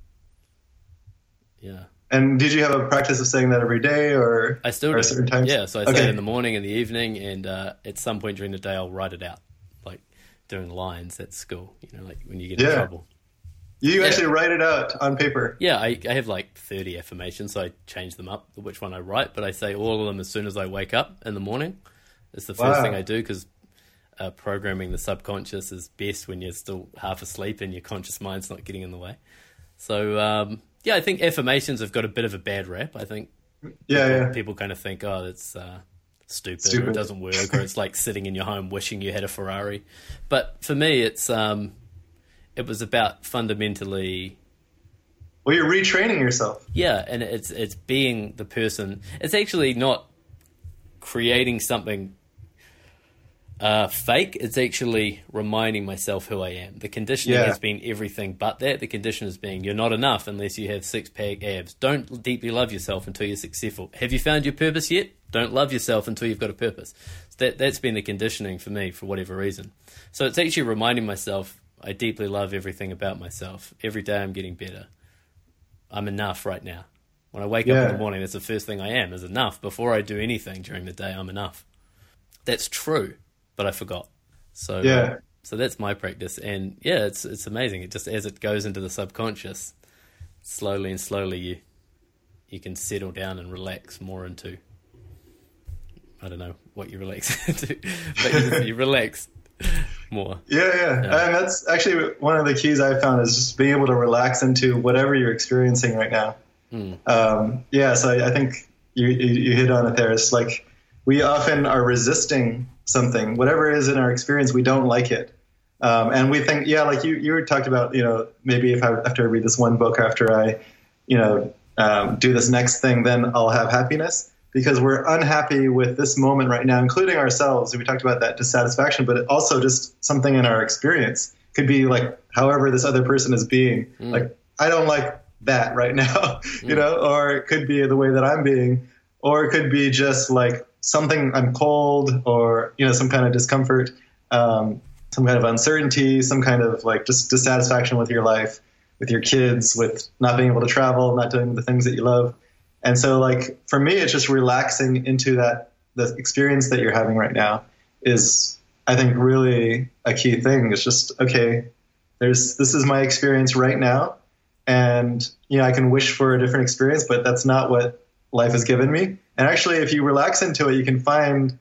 Yeah. And did you have a practice of saying that every day, or I still or do. certain times? Yeah, so I okay. say it in the morning and the evening, and uh, at some point during the day, I'll write it out, like doing lines at school. You know, like when you get Yeah. in trouble. You Yeah. actually write it out on paper. Yeah, I, I have like 30 affirmations, so I change them up, which one I write, but I say all of them as soon as I wake up in the morning. It's the first Wow. thing I do because uh, programming the subconscious is best when you're still half asleep and your conscious mind's not getting in the way. So, um, yeah, I think affirmations have got a bit of a bad rap. I think Yeah, yeah. people kind of think, oh, it's uh, stupid, or Stupid. it doesn't work, or it's like sitting in your home wishing you had a Ferrari. But for me, it's um, it was about fundamentally Well, you're retraining yourself. yeah, and it's it's being the person. It's actually not creating something uh, fake. It's actually reminding myself who I am. The conditioning Yeah. has been everything but that. The condition has been you're not enough unless you have six pack abs. Don't deeply love yourself until you're successful. Have you found your purpose yet? Don't love yourself until you've got a purpose. That that's been the conditioning for me for whatever reason. So it's actually reminding myself I deeply love everything about myself. Every day I'm getting better. I'm enough right now. When I wake up in the morning, that's the first thing I am is enough. Before I do anything during the day, I'm enough. That's true, but I forgot. So Yeah. so that's my practice, and yeah, it's it's amazing. It just as it goes into the subconscious, slowly and slowly you you can settle down and relax more into. I don't know what you relax into, but you, you relax more. Yeah, yeah, Yeah. And that's actually one of the keys I found is just being able to relax into whatever you're experiencing right now. Hmm. Um, yeah, so I, I think you, you you hit on it there. It's like we often are resisting something, whatever it is in our experience, we don't like it. Um, and we think, yeah, like you, you talked about, you know, maybe if I, after I read this one book, after I, you know, um, do this next thing, then I'll have happiness because we're unhappy with this moment right now, including ourselves. We talked about that dissatisfaction, but also just something in our experience could be like however this other person is being. Like, I don't like that right now, you know, or it could be the way that I'm being, or it could be just like something I'm cold or, you know, some kind of discomfort, um, some kind of uncertainty, some kind of like just dissatisfaction with your life, with your kids, with not being able to travel, not doing the things that you love. And so, like, for me, it's just relaxing into that, the experience that you're having right now is, I think, really a key thing. It's just, okay, there's, this is my experience right now. And, you know, I can wish for a different experience, but that's not what life has given me. And actually, if you relax into it, you can find,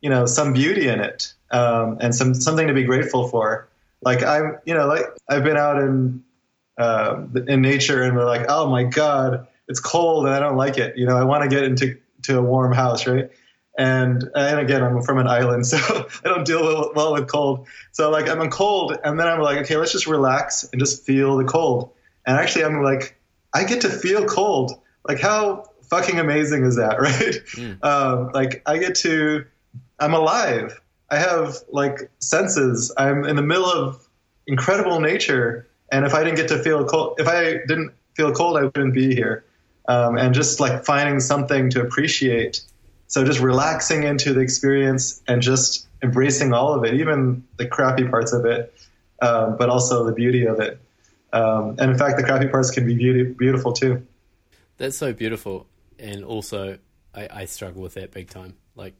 you know, some beauty in it um, and some something to be grateful for. Like I'm, you know, like I've been out in uh, in nature and we're like, oh my god, it's cold and I don't like it. You know, I want to get into to a warm house, right? And and again, I'm from an island, so I don't deal well, well with cold. So like I'm in cold, and then I'm like, okay, let's just relax and just feel the cold. And actually, I'm like, I get to feel cold. Like how fucking amazing is that, right? Um, like I get to, I'm alive. I have like senses. I'm in the middle of incredible nature, and if I didn't get to feel cold, if I didn't feel cold, I wouldn't be here. Um, and just like finding something to appreciate. So just relaxing into the experience and just embracing all of it, even the crappy parts of it, um, but also the beauty of it. Um, and in fact, the crappy parts can be beauty, beautiful too. That's so beautiful, and also I, I struggle with that big time. Like,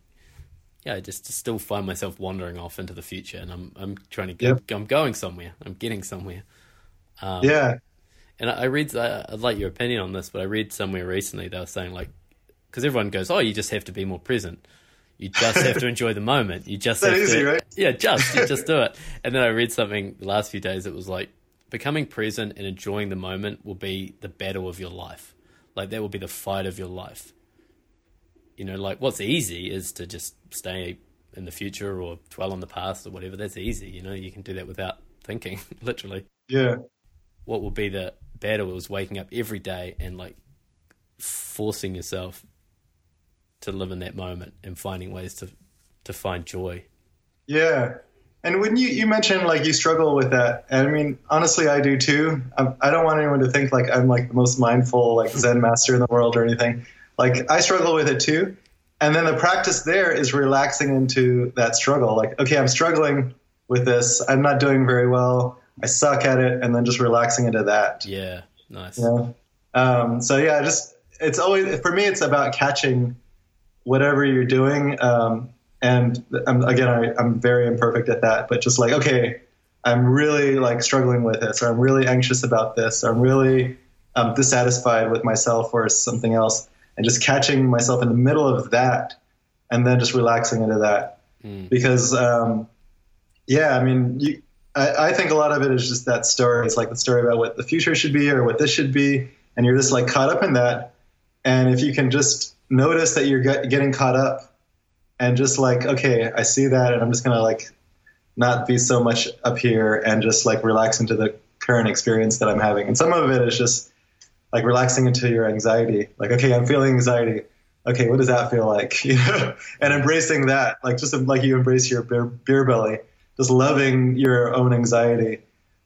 yeah, I just, just still find myself wandering off into the future, and I'm I'm trying to get, Yep. I'm going somewhere, I'm getting somewhere. Um, yeah. And I I read, I'd like your opinion on this, but I read somewhere recently they were saying like, because everyone goes, oh, you just have to be more present. You just have to enjoy the moment. You just have easy, to, right? yeah, just you just do it. And then I read something the last few days. It was like becoming present and enjoying the moment will be the battle of your life. Like that will be the fight of your life. you know, like what's easy is to just stay in the future or dwell on the past or whatever. That's easy, you know. You can do that without thinking, literally. Yeah. What would be the better was waking up every day and like forcing yourself to live in that moment and finding ways to to find joy. Yeah. And when you, you mentioned like you struggle with that, and I mean, honestly, I do too. I'm, I do not want anyone to think like I'm like the most mindful like Zen master in the world or anything. Like I struggle with it too. And then the practice there is relaxing into that struggle. Like, okay, I'm struggling with this. I'm not doing very well. I suck at it, and then just relaxing into that. Yeah, nice. Yeah. Um, so yeah, just it's always for me. It's about catching whatever you're doing. Um, and I'm, again, I, I'm very imperfect at that, but just like, okay, I'm really like struggling with this, or I'm really anxious about this, or I'm really um, dissatisfied with myself or something else, and just catching myself in the middle of that, and then just relaxing into that. Mm. Because, um, yeah, I mean, you, I, I, think a lot of it is just that story. It's like the story about what the future should be or what this should be, and you're just like caught up in that. And if you can just notice that you're get, getting caught up and just like okay i see that and i'm just gonna like not be so much up here and just like relax into the current experience that i'm having. And some of it is just like relaxing into your anxiety. Like okay i'm feeling anxiety. Okay what does that feel like? You know? And embracing that. Like just like you embrace your beer, beer belly just loving your own anxiety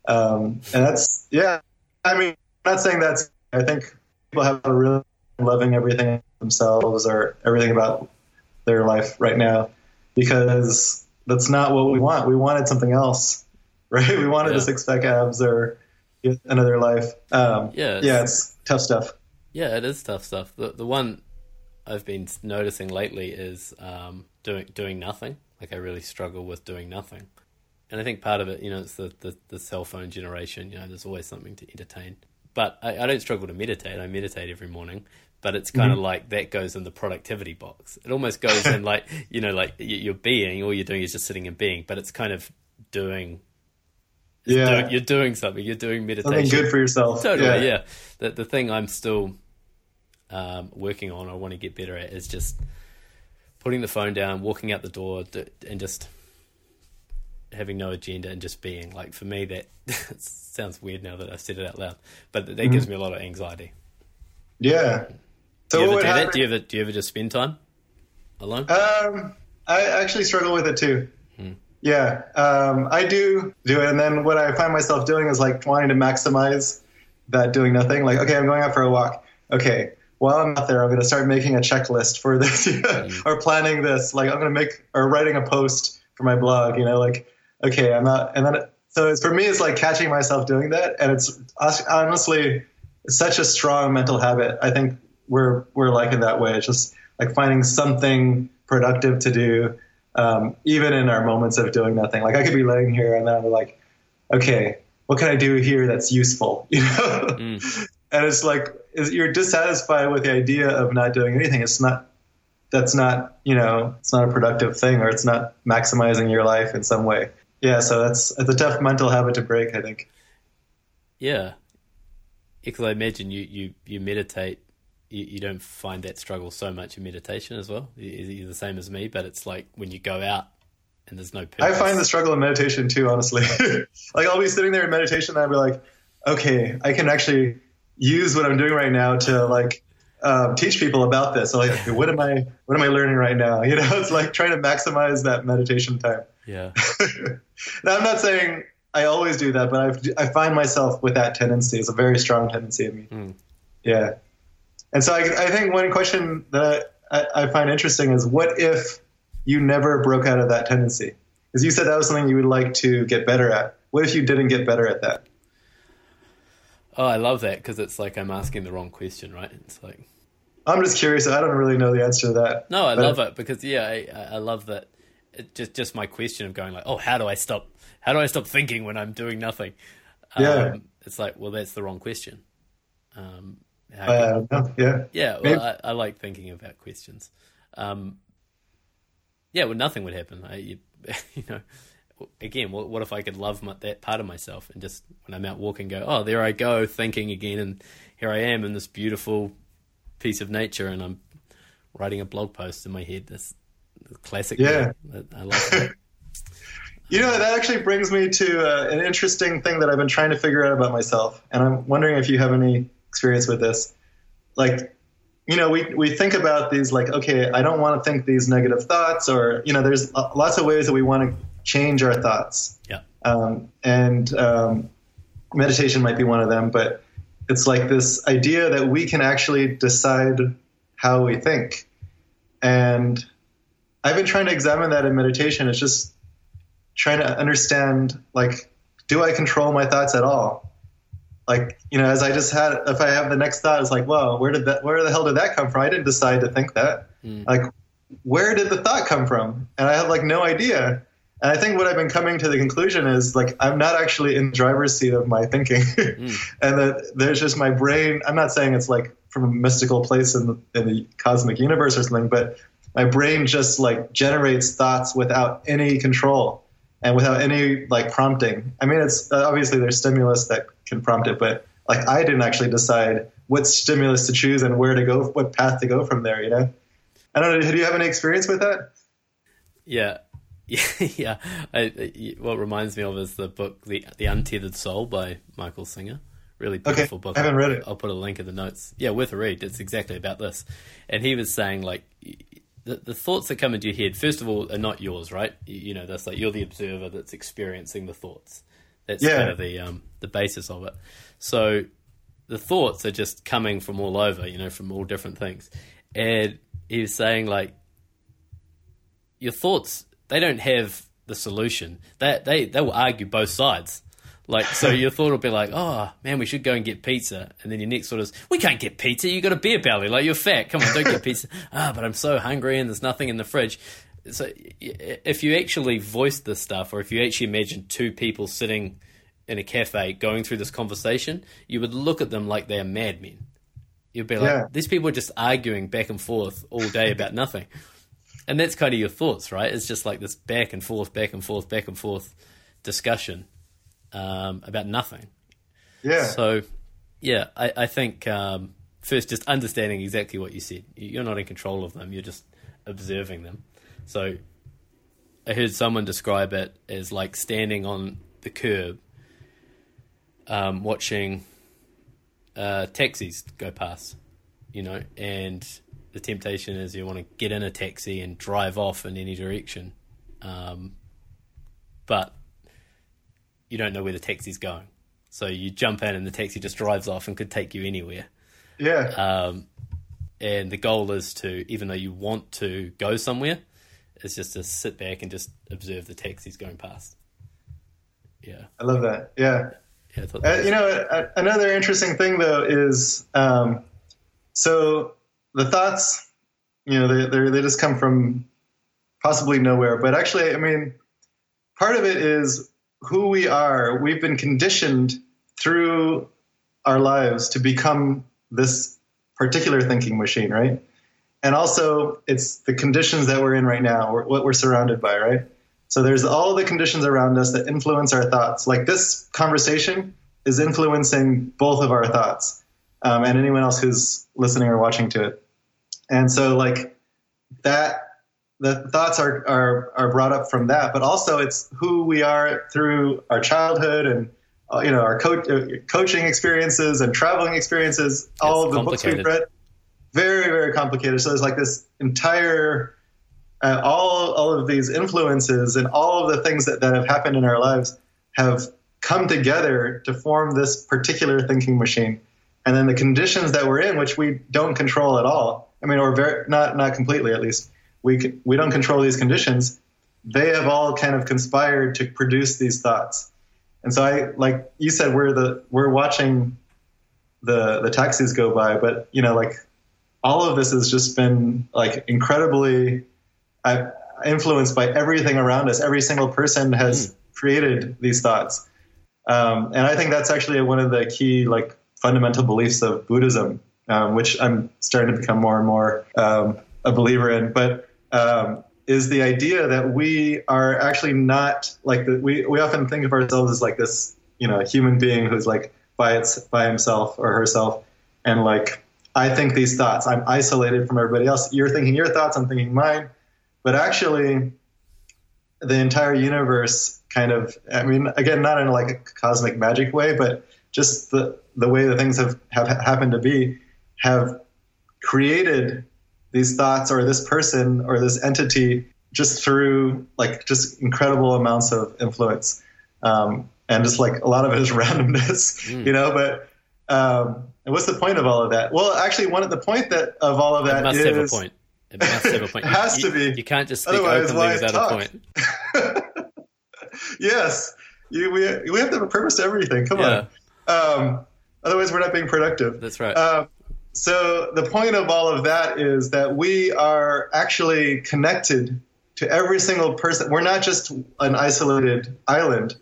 um, and that's yeah i mean I'm not saying that's i think people have a really loving everything themselves or everything about their life right now because that's not what we want. We wanted something else, right? We wanted yeah. a six pack abs or another life. Um, yeah, it's, yeah, it's tough stuff. Yeah, it is tough stuff. The the one I've been noticing lately is um, doing doing nothing. Like I really struggle with doing nothing, and I think part of it, you know, it's the, the, the cell phone generation. You know, there's always something to entertain. But I, I don't struggle to meditate. I meditate every morning, but it's kind mm-hmm. of like that goes in the productivity box. It almost goes in like you know, like you're being. All you're doing is just sitting and being, but it's kind of doing. Yeah, doing, you're doing something. You're doing meditation. Something good for yourself. Totally. Yeah. yeah. The the thing I'm still um, working on, I want to get better at, is just putting the phone down, walking out the door, and just having no agenda and just being. Like for me, that sounds weird now that I've said it out loud, but that mm-hmm. gives me a lot of anxiety. Yeah, so do you ever do that? Do you ever do you ever just spend time alone? Um, I actually struggle with it too. Hmm. Yeah, um, I do do it, and then what I find myself doing is like wanting to maximize that doing nothing. Like, okay, I'm going out for a walk. Okay, while I'm out there, I'm going to start making a checklist for this mm. or planning this. Like, I'm going to make or writing a post for my blog. You know, like, okay, I'm out, and then so it's, for me, it's like catching myself doing that, and it's honestly such a strong mental habit. I think we're we're like in that way. It's just like finding something productive to do, um, even in our moments of doing nothing. Like I could be laying here and then I'm like, okay, what can I do here that's useful? You know, mm. and it's like you're dissatisfied with the idea of not doing anything. It's not that's not you know it's not a productive thing or it's not maximizing your life in some way. Yeah, so that's it's a tough mental habit to break. I think. Yeah, because I imagine you you you meditate you, you don't find that struggle so much in meditation as well. You're the same as me, but it's like when you go out and there's no purpose. I find the struggle in meditation too, honestly. like I'll be sitting there in meditation and I'll be like, okay, I can actually use what I'm doing right now to like um, teach people about this. So like, what am I, what am I learning right now? You know, it's like trying to maximize that meditation time. Yeah. now I'm not saying I always do that, but I've, I find myself with that tendency. It's a very strong tendency in me. Mm. Yeah. And so I, I think one question that I, I, find interesting is what if you never broke out of that tendency? Because you said that was something you would like to get better at. What if you didn't get better at that? Oh, I love that because it's like I'm asking the wrong question, right? It's like I'm just curious. I don't really know the answer to that. No, I love it because yeah, I, I love that. It just just my question of going like, oh, how do I stop? How do I stop thinking when I'm doing nothing? Yeah, um, it's like, well, that's the wrong question. Um, uh, yeah. Yeah. Well, I, I, like thinking about questions. Um, yeah. Well, nothing would happen. I, you, you know, again, what, what, if I could love my, that part of myself and just when I'm out walking, go, oh, there I go, thinking again, and here I am in this beautiful piece of nature, and I'm writing a blog post in my head. This classic. Yeah, I love it. you know, that actually brings me to uh, an interesting thing that I've been trying to figure out about myself, and I'm wondering if you have any experience with this. Like, you know, we we think about these like, okay, I don't want to think these negative thoughts, or you know, there's lots of ways that we want to change our thoughts. Yeah. Um, and um, meditation might be one of them, but it's like this idea that we can actually decide how we think. And I've been trying to examine that in meditation. It's just trying to understand, like, do I control my thoughts at all? Like, you know, as I just had, if I have the next thought, it's like, well, where did that, where the hell did that come from? I didn't decide to think that. Mm. Like, where did the thought come from? And I have like no idea. And I think what I've been coming to the conclusion is like I'm not actually in driver's seat of my thinking, mm. and that there's just my brain. I'm not saying it's like from a mystical place in the, in the cosmic universe or something, but my brain just like generates thoughts without any control and without any like prompting. I mean, it's uh, obviously there's stimulus that can prompt it, but like I didn't actually decide what stimulus to choose and where to go, what path to go from there. You know, I don't know. Do you have any experience with that? Yeah, yeah, I, I, what reminds me of is the book "The The Untethered Soul" by Michael Singer. Really beautiful okay. book. I haven't read it. I'll put a link in the notes. Yeah, worth a read. It's exactly about this. And he was saying like the the thoughts that come into your head, first of all, are not yours, right? You, you know, that's like you're the observer that's experiencing the thoughts. That's yeah. kind of the um, the basis of it. So the thoughts are just coming from all over, you know, from all different things. And he was saying like your thoughts they don't have the solution. They they they will argue both sides. Like so, your thought will be like, "Oh man, we should go and get pizza," and then your next thought is, "We can't get pizza. You got a beer belly. Like you're fat. Come on, don't get pizza." ah, but I'm so hungry and there's nothing in the fridge. So if you actually voice this stuff, or if you actually imagine two people sitting in a cafe going through this conversation, you would look at them like they're madmen. You'd be like, yeah. "These people are just arguing back and forth all day about nothing." and that's kind of your thoughts, right? It's just like this back and forth, back and forth, back and forth discussion um, about nothing. Yeah. So, yeah, I, I think um, first just understanding exactly what you said. You're not in control of them. You're just observing them. So, I heard someone describe it as like standing on the curb, um, watching uh, taxis go past, you know, and the temptation is you want to get in a taxi and drive off in any direction, um, but you don't know where the taxi's going. So you jump in and the taxi just drives off and could take you anywhere. Yeah. Um, and the goal is to, even though you want to go somewhere, is just to sit back and just observe the taxis going past. Yeah. I love that. Yeah. yeah uh, you know, another interesting thing though is um, so the thoughts, you know, they they just come from possibly nowhere. But actually, I mean, part of it is who we are. We've been conditioned through our lives to become this particular thinking machine, right? And also, it's the conditions that we're in right now, what we're surrounded by, right? So there's all the conditions around us that influence our thoughts. Like this conversation is influencing both of our thoughts, um, and anyone else who's listening or watching to it. And so like that the thoughts are, are are brought up from that, but also it's who we are through our childhood and uh, you know our co- uh, coaching experiences and traveling experiences, it's all of the books we've read. Very very complicated. So there's like this entire uh, all all of these influences and all of the things that, that have happened in our lives have come together to form this particular thinking machine. And then the conditions that we're in, which we don't control at all, I mean, or very, not not completely at least. We we don't control these conditions. They have all kind of conspired to produce these thoughts. And so I like you said we're the we're watching the the taxis go by, but you know like all of this has just been like incredibly uh, influenced by everything around us. Every single person has mm. created these thoughts, um, and I think that's actually one of the key like fundamental beliefs of Buddhism um, which I'm starting to become more and more um, a believer in. But um, is the idea that we are actually not like the, we we often think of ourselves as like this you know human being who's like by its by himself or herself, and like I think these thoughts. I'm isolated from everybody else. You're thinking your thoughts. I'm thinking mine. But actually, the entire universe kind of. I mean, again, not in like a cosmic magic way, but just the the way that things have have happened to be have created these thoughts or this person or this entity just through like just incredible amounts of influence um, and just like a lot of it is randomness mm. you know but um, and what's the point of all of that? Well actually one of the point that of all of that it must is, have a point. It must have a point. It has you, to be. you can't just speak Otherwise, openly without a point. Yes. You, we, we have to have a purpose to everything. Come yeah. on um, otherwise we're not being productive. That's right. Um, so the point of all of that is that we are actually connected to every single person. We're not just an isolated island.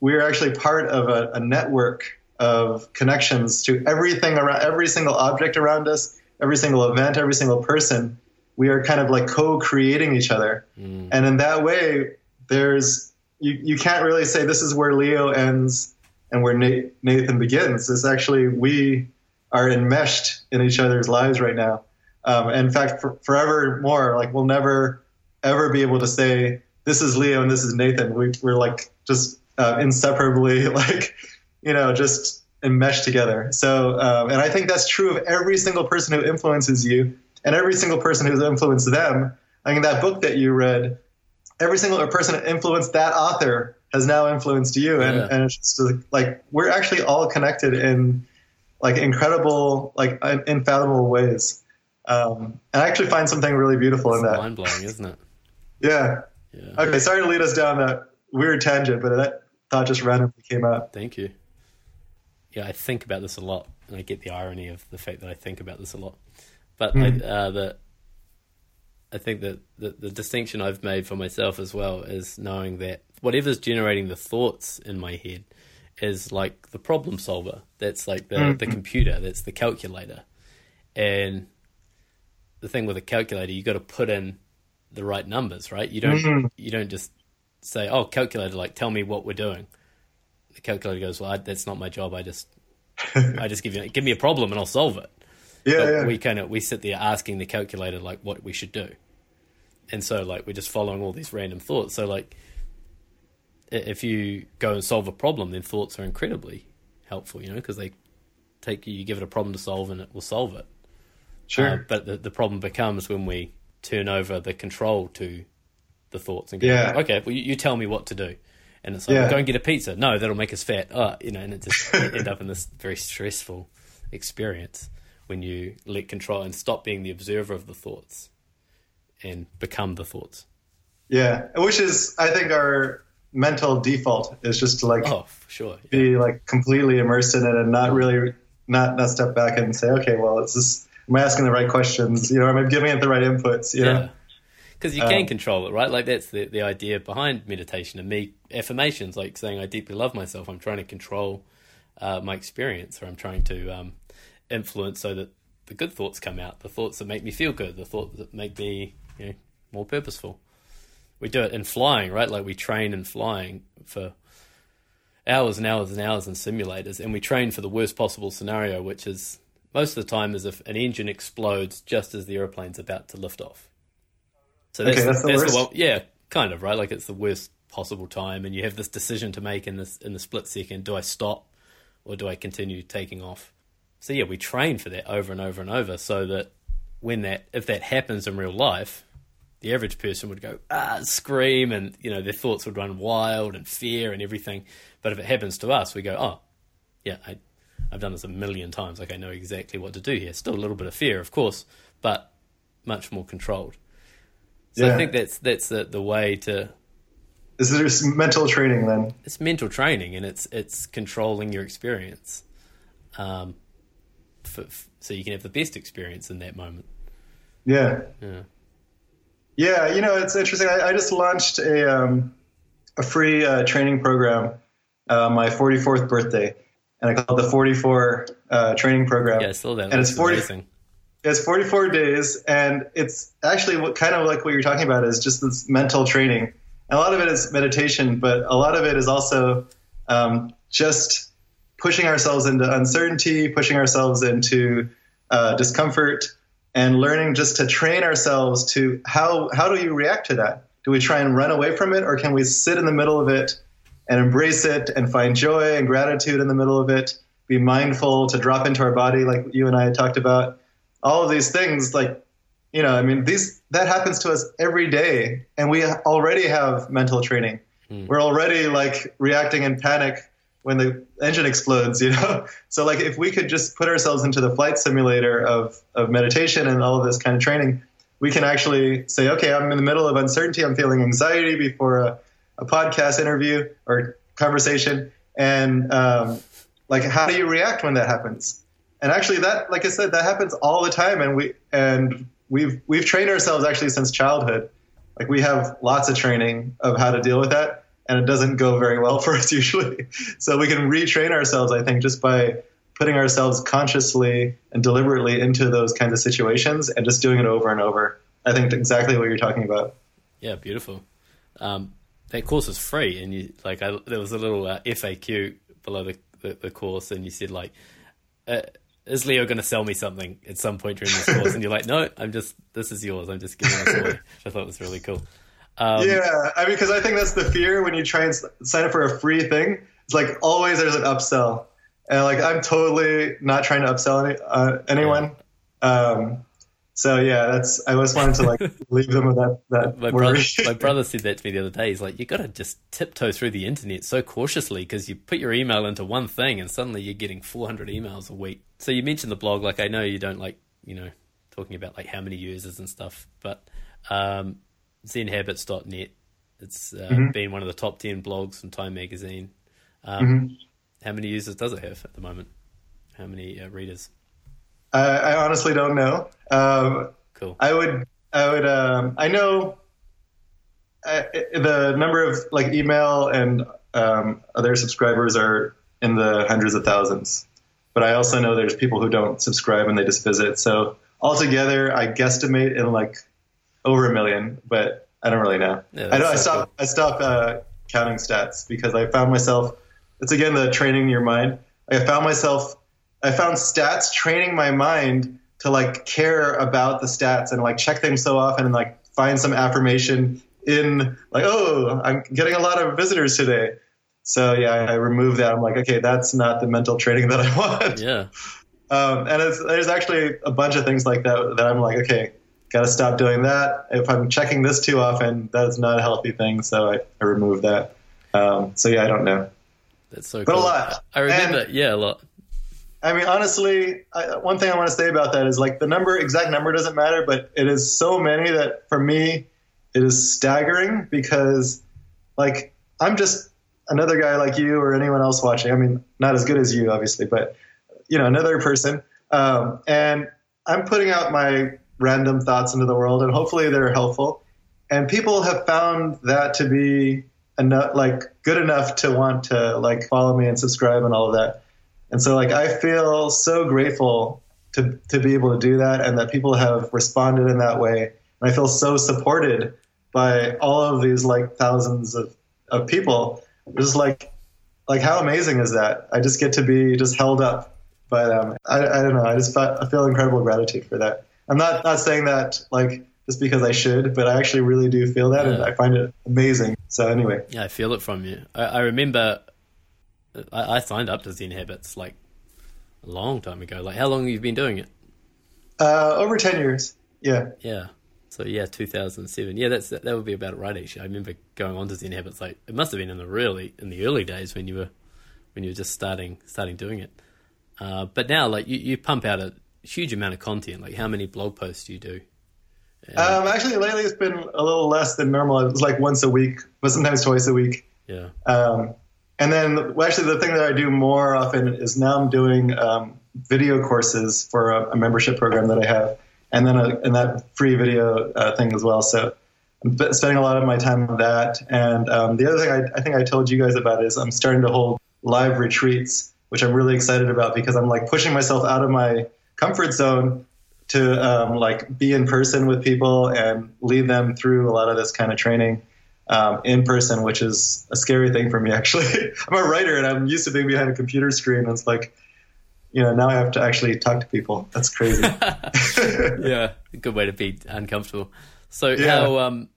We are actually part of a, a network of connections to everything around every single object around us, every single event, every single person. We are kind of like co-creating each other, mm. and in that way, there's you, you can't really say this is where Leo ends and where Nathan begins. It's actually we are enmeshed in each other's lives right now. Um, in fact, for, forever more, like we'll never ever be able to say this is Leo and this is Nathan. We, are like just uh, inseparably like you know just enmeshed together. So, um, and I think that's true of every single person who influences you and every single person who's influenced them. I mean, that book that you read, every single person that influenced that author has now influenced you, and, yeah. and it's just like we're actually all connected in like incredible, like infathomable ways. Um, and I actually find something really beautiful it's in that. Mind blowing, isn't it? yeah. yeah. Okay, sorry to lead us down that weird tangent, but that thought just randomly came up. Thank you. Yeah, I think about this a lot, and I get the irony of the fact that I think about this a lot. But mm. I, uh, the, I think that the, the distinction I've made for myself as well is knowing that whatever's generating the thoughts in my head – is like the problem solver. That's like the, mm-hmm. the computer. That's the calculator. And the thing with a calculator, you got to put in the right numbers, right? You don't mm-hmm. you don't just say, "Oh, calculator, like tell me what we're doing." The calculator goes, "Well, I, that's not my job. I just I just give you give me a problem and I'll solve it." Yeah, yeah. we kind of we sit there asking the calculator like what we should do, and so like we're just following all these random thoughts. So like if you go and solve a problem, then thoughts are incredibly helpful, you know, because they take you, you give it a problem to solve and it will solve it. Sure. Uh, but the, the problem becomes when we turn over the control to the thoughts and go, yeah. okay, well, you, you tell me what to do. And it's like, yeah. well, go and get a pizza. No, that'll make us fat. Oh, you know, and it just end up in this very stressful experience when you let control and stop being the observer of the thoughts and become the thoughts. Yeah, which is, I think, our mental default is just to like oh sure yeah. be like completely immersed in it and not really not not step back and say okay well it's just am I asking the right questions? You know am I giving it the right inputs? You yeah. Because you can um, control it right? Like that's the the idea behind meditation and me affirmations like saying I deeply love myself. I'm trying to control uh, my experience or I'm trying to um, influence so that the good thoughts come out the thoughts that make me feel good the thoughts that make me you know more purposeful we do it in flying, right? Like we train in flying for hours and hours and hours in simulators, and we train for the worst possible scenario, which is most of the time is if an engine explodes just as the airplane's about to lift off. So that's, okay, that's, the, that's worst. the one, yeah, kind of right. Like it's the worst possible time, and you have this decision to make in this in the split second: do I stop or do I continue taking off? So yeah, we train for that over and over and over, so that when that if that happens in real life, the average person would go ah scream and you know their thoughts would run wild and fear and everything. But if it happens to us we go oh yeah I, i've done this a million times. Like i know exactly what to do here. Still a little bit of fear of course but much more controlled. So yeah. i think that's that's the, the way to is there mental training then. It's mental training and it's it's controlling your experience um for, so you can have the best experience in that moment. Yeah. Yeah yeah, you know, it's interesting. I, I just launched a um, a free uh, training program uh, my 44th birthday, and I call it the 44 uh, training program. Yeah, saw that. And it's 40. Amazing. It's 44 days, and it's actually what kind of like what you're talking about is just this mental training. And a lot of it is meditation, but a lot of it is also um, just pushing ourselves into uncertainty, pushing ourselves into uh, discomfort, and learning just to train ourselves to how how do you react to that? Do we try and run away from it, or can we sit in the middle of it and embrace it and find joy and gratitude in the middle of it? Be mindful to drop into our body, like you and I had talked about. All of these things, like you know, I mean, these that happens to us every day, and we already have mental training. Mm. We're already like reacting in panic when the engine explodes, you know? So like if we could just put ourselves into the flight simulator of, of meditation and all of this kind of training, we can actually say, okay, I'm in the middle of uncertainty. I'm feeling anxiety before a, a podcast interview or conversation. And um, like, how do you react when that happens? And actually that, like I said, that happens all the time. And we, and we've, we've trained ourselves actually since childhood. Like we have lots of training of how to deal with that and it doesn't go very well for us usually. So we can retrain ourselves, I think, just by putting ourselves consciously and deliberately into those kinds of situations and just doing it over and over. I think exactly what you're talking about. Yeah, beautiful. Um, that course is free, and you like I, there was a little uh, FAQ below the, the, the, course, and you said like, uh, "Is Leo going to sell me something at some point during this course?" and you're like, "No, I'm just this is yours. I'm just giving this away." I thought it was really cool. Um, yeah, I mean, because I think that's the fear when you try and sign up for a free thing. It's like always there's an upsell, and like I'm totally not trying to upsell any, uh, anyone. Um, so yeah, that's I just wanted to like leave them with that that my brother, my brother said that to me the other day. He's like, you got to just tiptoe through the internet so cautiously because you put your email into one thing and suddenly you're getting 400 emails a week. So you mentioned the blog. Like I know you don't like you know talking about like how many users and stuff, but um, zenhabits.net. It's uh, mm-hmm. been one of the top 10 blogs from Time Magazine. Um, mm-hmm. How many users does it have at the moment? How many uh, readers? I, I, honestly don't know. Um, cool. I would, I would, um, I know uh, the number of like email and um, other subscribers are in the hundreds of thousands. But I also know there's people who don't subscribe and they just visit. So altogether, I guesstimate in like over a million, but I don't really know. Yeah, I know so I stopped cool. I stopped uh, counting stats because I found myself. It's again the training your mind. I found myself. I found stats training my mind to like care about the stats and like check them so often and like find some affirmation in like oh I'm getting a lot of visitors today. So yeah, I removed that. I'm like, okay, that's not the mental training that I want. Yeah. Um, and there's actually a bunch of things like that that I'm like, okay, got to stop doing that. If I'm checking this too often, that's not a healthy thing. So I, I remove that. Um, so yeah, I don't know. That's so but cool. a lot. I remember, and, yeah, a lot. I mean, honestly, I, one thing I want to say about that is like the number, exact number doesn't matter, but it is so many that for me, it is staggering because like I'm just another guy like you or anyone else watching. I mean, not as good as you, obviously, but you know, another person. Um, and I'm putting out my random thoughts into the world, and hopefully they're helpful. And people have found that to be enough, like good enough to want to like follow me and subscribe and all of that. And so like I feel so grateful to to be able to do that, and that people have responded in that way. And I feel so supported by all of these like thousands of, of people. Just like like how amazing is that? I just get to be just held up by them. Um, I, I don't know. I just I feel incredible gratitude for that. I'm not not saying that like just because I should, but I actually really do feel that, yeah. and I find it amazing. So anyway, yeah, I feel it from you. I, I remember I, I, signed up to Zen Habits like a long time ago. Like, how long have you been doing it? Uh, over ten years. Yeah. Yeah. So yeah, 2007. Yeah, that's that would be about right. Actually, I remember going on to Zen Habits. Like, it must have been in the really in the early days when you were when you were just starting starting doing it. Uh, but now, like, you, you pump out a huge amount of content. Like, how many blog posts do you do? Um, actually, lately it's been a little less than normal. It's like once a week, but sometimes twice a week. Yeah. Um, and then, well, actually, the thing that I do more often is now I'm doing um, video courses for a, a, membership program that I have, and then a, and that free video uh, thing as well. So I'm spending a lot of my time on that. And um, the other thing I, I think I told you guys about is I'm starting to hold live retreats, which I'm really excited about because I'm like pushing myself out of my comfort zone to um, like be in person with people and lead them through a lot of this kind of training um, in person, which is a scary thing for me. Actually, I'm a writer and I'm used to being behind a computer screen. And it's like you know, now I have to actually talk to people. That's crazy. yeah, a good way to be uncomfortable. So Yeah. how um,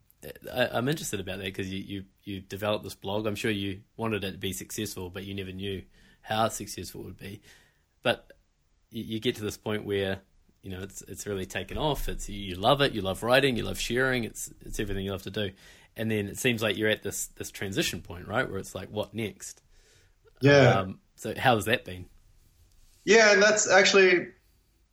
I, I'm interested about that because you, you you developed this blog. I'm sure you wanted it to be successful, but you never knew how successful it would be. But you, get to this point where you know it's it's really taken off. It's you love it. You love writing. You love sharing. It's it's everything you love to do. And then it seems like you're at this this transition point, right, where it's like, what next? yeah. Um, so how has that been? Yeah, and that's actually,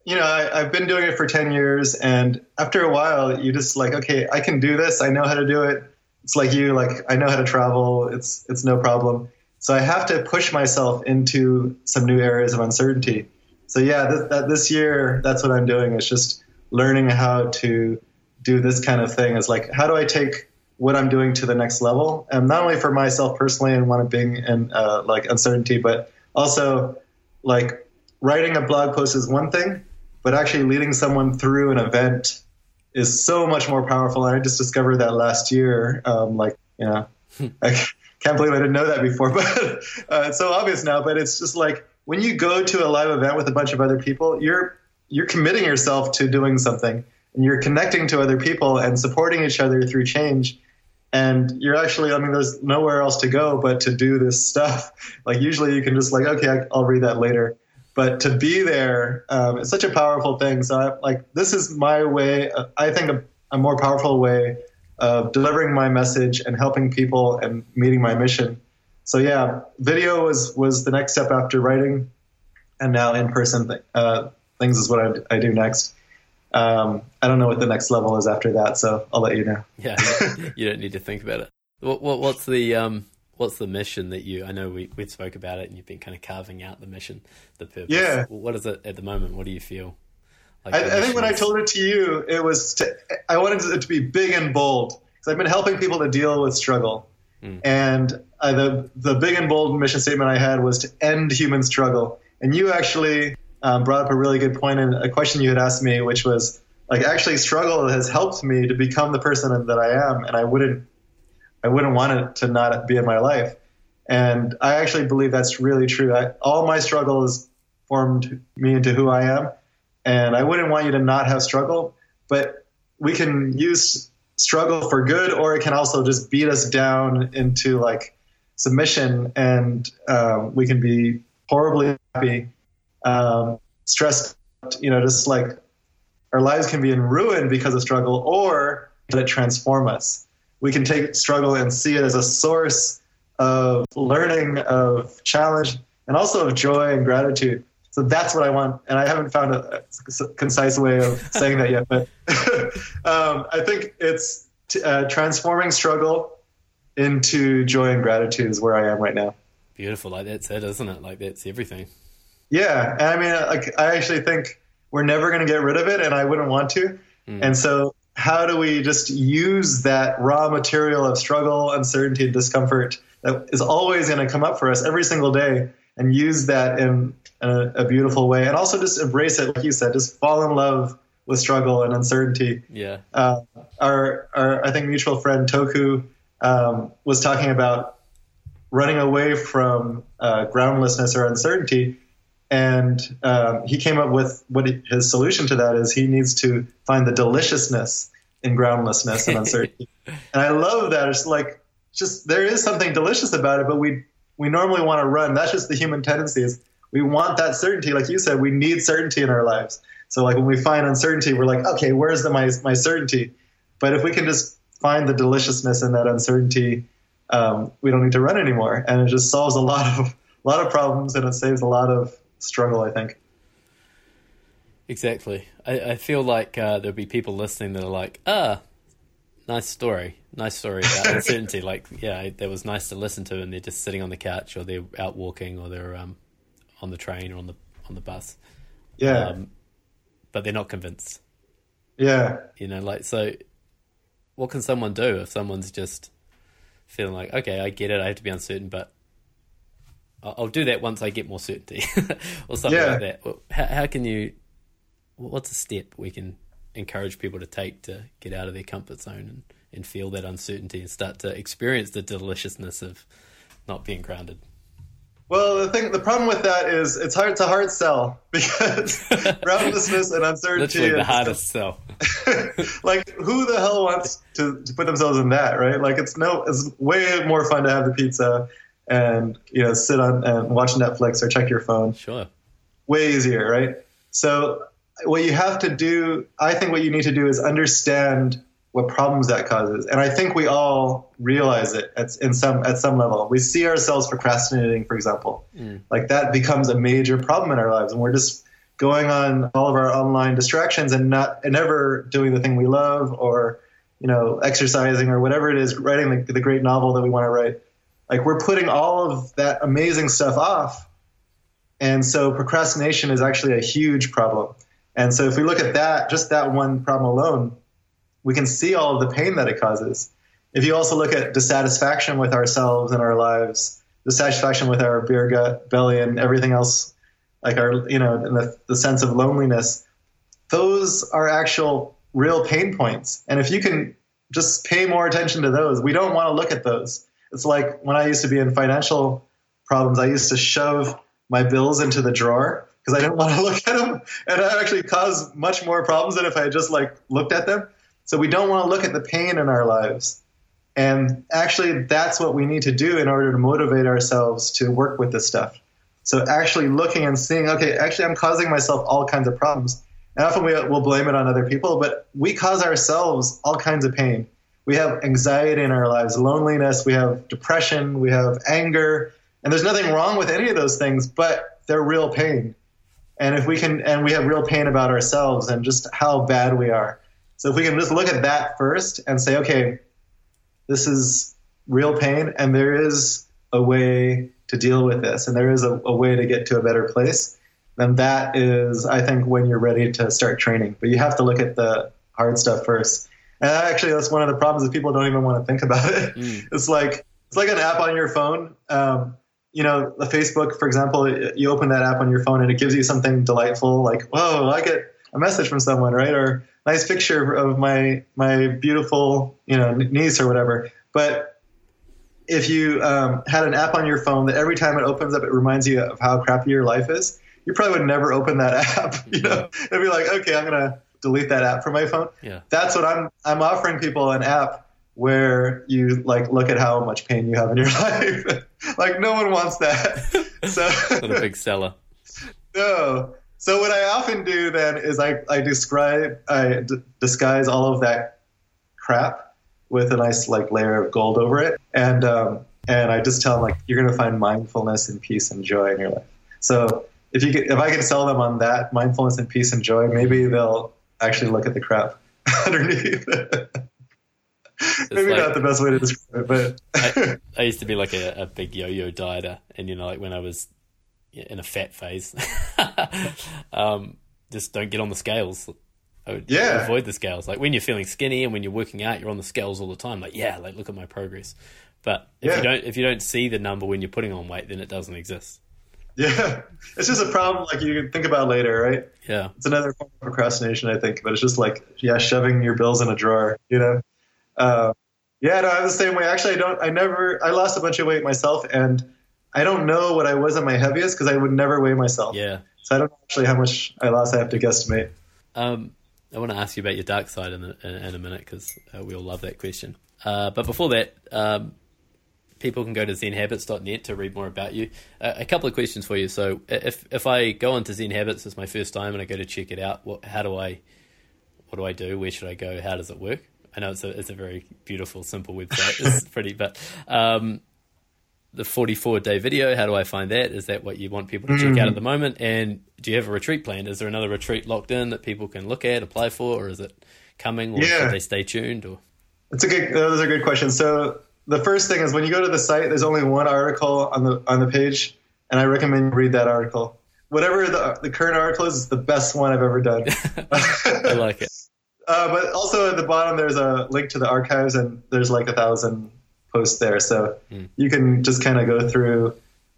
you know, I, I've been doing it for 10 years. And after a while, you just like, okay, I can do this. I know how to do it. It's like you, like, I know how to travel. It's, it's no problem. So I have to push myself into some new areas of uncertainty. So yeah, th- that this year, that's what I'm doing is just learning how to do this kind of thing is like, how do I take what I'm doing to the next level? And not only for myself personally and want to being in uh, like uncertainty, but also like writing a blog post is one thing, but actually leading someone through an event is so much more powerful. And I just discovered that last year. Um, like, you know, I can't believe I didn't know that before, but uh, it's so obvious now. But it's just like when you go to a live event with a bunch of other people, you're you're committing yourself to doing something, and you're connecting to other people and supporting each other through change. And you're actually, I mean, there's nowhere else to go but to do this stuff. Like usually you can just like, okay, I'll read that later but to be there um, is such a powerful thing. So, I, like, this is my way. uh, I think a, a more powerful way of delivering my message and helping people and meeting my mission. So, yeah, video was was the next step after writing, and now in person th- uh, things is what I, I do next. Um, I don't know what the next level is after that, so I'll let you know. Yeah, you don't need to think about it. What, what what's the um what's the mission that you? I know we we spoke about it, and you've been kind of carving out the mission, the purpose. Yeah. What is it at the moment? What do you feel? Like I, I think when I told it to you, it was to, I wanted it to be big and bold because I've been helping people to deal with struggle, and uh, the the big and bold mission statement I had was to end human struggle. And you actually um, brought up a really good point in a question you had asked me, which was like actually struggle has helped me to become the person that I am, and I wouldn't I wouldn't want it to not be in my life. And I actually believe that's really true. I, all my struggle has formed me into who I am. And I wouldn't want you to not have struggle, but we can use struggle for good, or it can also just beat us down into like submission, and um, we can be horribly happy, um, stressed. You know, just like our lives can be in ruin because of struggle, or let it transform us. We can take struggle and see it as a source of learning, of challenge, and also of joy and gratitude. So that's what I want, and I haven't found a, a concise way of saying that yet. But um, I think it's t- uh, transforming struggle into joy and gratitude is where I am right now. beautiful. Like that's it, isn't it? Like that's everything. Yeah, and I mean, like I actually think we're never going to get rid of it, and I wouldn't want to. And so, how do we just use that raw material of struggle, uncertainty, and discomfort that is always going to come up for us every single day, and use that in a, a beautiful way, and also just embrace it, like you said, just fall in love with struggle and uncertainty Yeah. uh, our, our I think mutual friend Toku um, was talking about running away from uh, groundlessness or uncertainty, and um, he came up with what he, his solution to that is he needs to find the deliciousness in groundlessness and uncertainty. and I love that. It's like just there is something delicious about it, but we we normally want to run. That's just the human tendency. Is we want that certainty, like you said, we need certainty in our lives. So like when we find uncertainty, we're like, okay, where's the my my certainty? But if we can just find the deliciousness in that uncertainty, um, we don't need to run anymore, and it just solves a lot of a lot of problems, and it saves a lot of struggle. I think. Exactly. I, I feel like uh, there'll be people listening that are like, ah, nice story. Nice story about uncertainty. Like, yeah, that was nice to listen to, and they're just sitting on the couch, or they're out walking, or they're um, on the train or on the on the bus. Yeah, Um, but they're not convinced. yeah, You know, like so. What can someone do if someone's just feeling like, okay, I get it, I have to be uncertain, but I'll, do that once I get more certainty, or something Yeah. like that. How, how can you? What's a step we can encourage people to take to get out of their comfort zone and, and feel that uncertainty and start to experience the deliciousness of not being grounded? Well, the thing, the problem with that is it's hard. It's a hard sell because groundlessness and uncertainty. Literally the hardest sell. like, who the hell wants to, to put themselves in that, right? Like, it's no, it's way more fun to have the pizza and you know sit on and watch Netflix or check your phone. Sure. Way easier, right? So, what you have to do, I think, what you need to do is understand what problems that causes. And I think we all realize it at, in some at some level. We see ourselves procrastinating, for example, mm. like that becomes a major problem in our lives, and we're just going on all of our online distractions and not and never doing the thing we love or you know exercising or whatever it is, writing the, the great novel that we want to write. Like we're putting all of that amazing stuff off, and so procrastination is actually a huge problem. And so if we look at that, just that one problem alone we can see all of the pain that it causes. If you also look at dissatisfaction with ourselves and our lives, dissatisfaction with our beer gut, belly, and everything else, like our, you know, the, the sense of loneliness, those are actual real pain points. And if you can just pay more attention to those, we don't want to look at those. It's like when I used to be in financial problems, I used to shove my bills into the drawer because I didn't want to look at them. And that actually caused much more problems than if I had just like looked at them. So we don't want to look at the pain in our lives. And actually, that's what we need to do in order to motivate ourselves to work with this stuff. So actually looking and seeing, okay, actually, I'm causing myself all kinds of problems. And often we will blame it on other people, but we cause ourselves all kinds of pain. We have anxiety in our lives, loneliness, we have depression, we have anger, and there's nothing wrong with any of those things, but they're real pain. And if we can, and we have real pain about ourselves and just how bad we are. So if we can just look at that first and say, okay, this is real pain, and there is a way to deal with this, and there is a, a way to get to a better place, then that is, I think, when you're ready to start training. But you have to look at the hard stuff first. And actually, that's one of the problems is people don't even want to think about it. Mm. It's like it's like an app on your phone. Um, you know, the Facebook, for example, you open that app on your phone and it gives you something delightful, like, whoa, I get a message from someone, right? Or nice picture of my my beautiful you know niece or whatever. But if you um, had an app on your phone that every time it opens up, it reminds you of how crappy your life is, you probably would never open that app. You know, it'd be like, okay, I'm gonna delete that app from my phone. Yeah. That's what I'm I'm offering people an app where you like look at how much pain you have in your life. like no one wants that. So not a big seller. No. So what I often do then is I, I describe I d- disguise all of that crap with a nice like layer of gold over it, and um, and I just tell them like you're gonna find mindfulness and peace and joy in your life. So if you if I can sell them on that mindfulness and peace and joy, maybe they'll actually look at the crap underneath. maybe like, not the best way to describe it, but I, I, used to be like a, a big yo-yo dieter, and you know, like when I was in a fat phase. um, just don't get on the scales. Yeah. avoid the scales. Like when you're feeling skinny and when you're working out, you're on the scales all the time. Like yeah, like look at my progress. But if yeah. you don't if you don't see the number when you're putting on weight, then it doesn't exist. Yeah, it's just a problem like you can think about later, right? Yeah, it's another form of procrastination, I think. But it's just like yeah, shoving your bills in a drawer, you know. Uh, yeah, no, I'm the same way. Actually, I don't. I never. I lost a bunch of weight myself, and I don't know what I was at my heaviest because I would never weigh myself. Yeah. So I don't know actually how much I lost. I have to guesstimate. Um, I want to ask you about your dark side in, in, in a minute because uh, we all love that question. Uh, but before that, um, people can go to zenhabits.net to read more about you. Uh, a couple of questions for you. So if if I go onto Zen Habits, it's my first time, and I go to check it out. What, how do I? What do I do? Where should I go? How does it work? I know it's a it's a very beautiful, simple website. It's pretty, but um, the 44 day video. How do I find that? Is that what you want people to mm. check out at the moment? And do you have a retreat plan? Is there another retreat locked in that people can look at, apply for, or is it coming, or yeah. should they stay tuned? Or it's a good. Those are good questions. So the first thing is when you go to the site, there's only one article on the on the page, and I recommend you read that article. Whatever the, the current article is, it's the best one I've ever done. I like it. Uh, but also at the bottom, there's a link to the archives, and there's like a thousand post there, so mm. you can just kind of go through.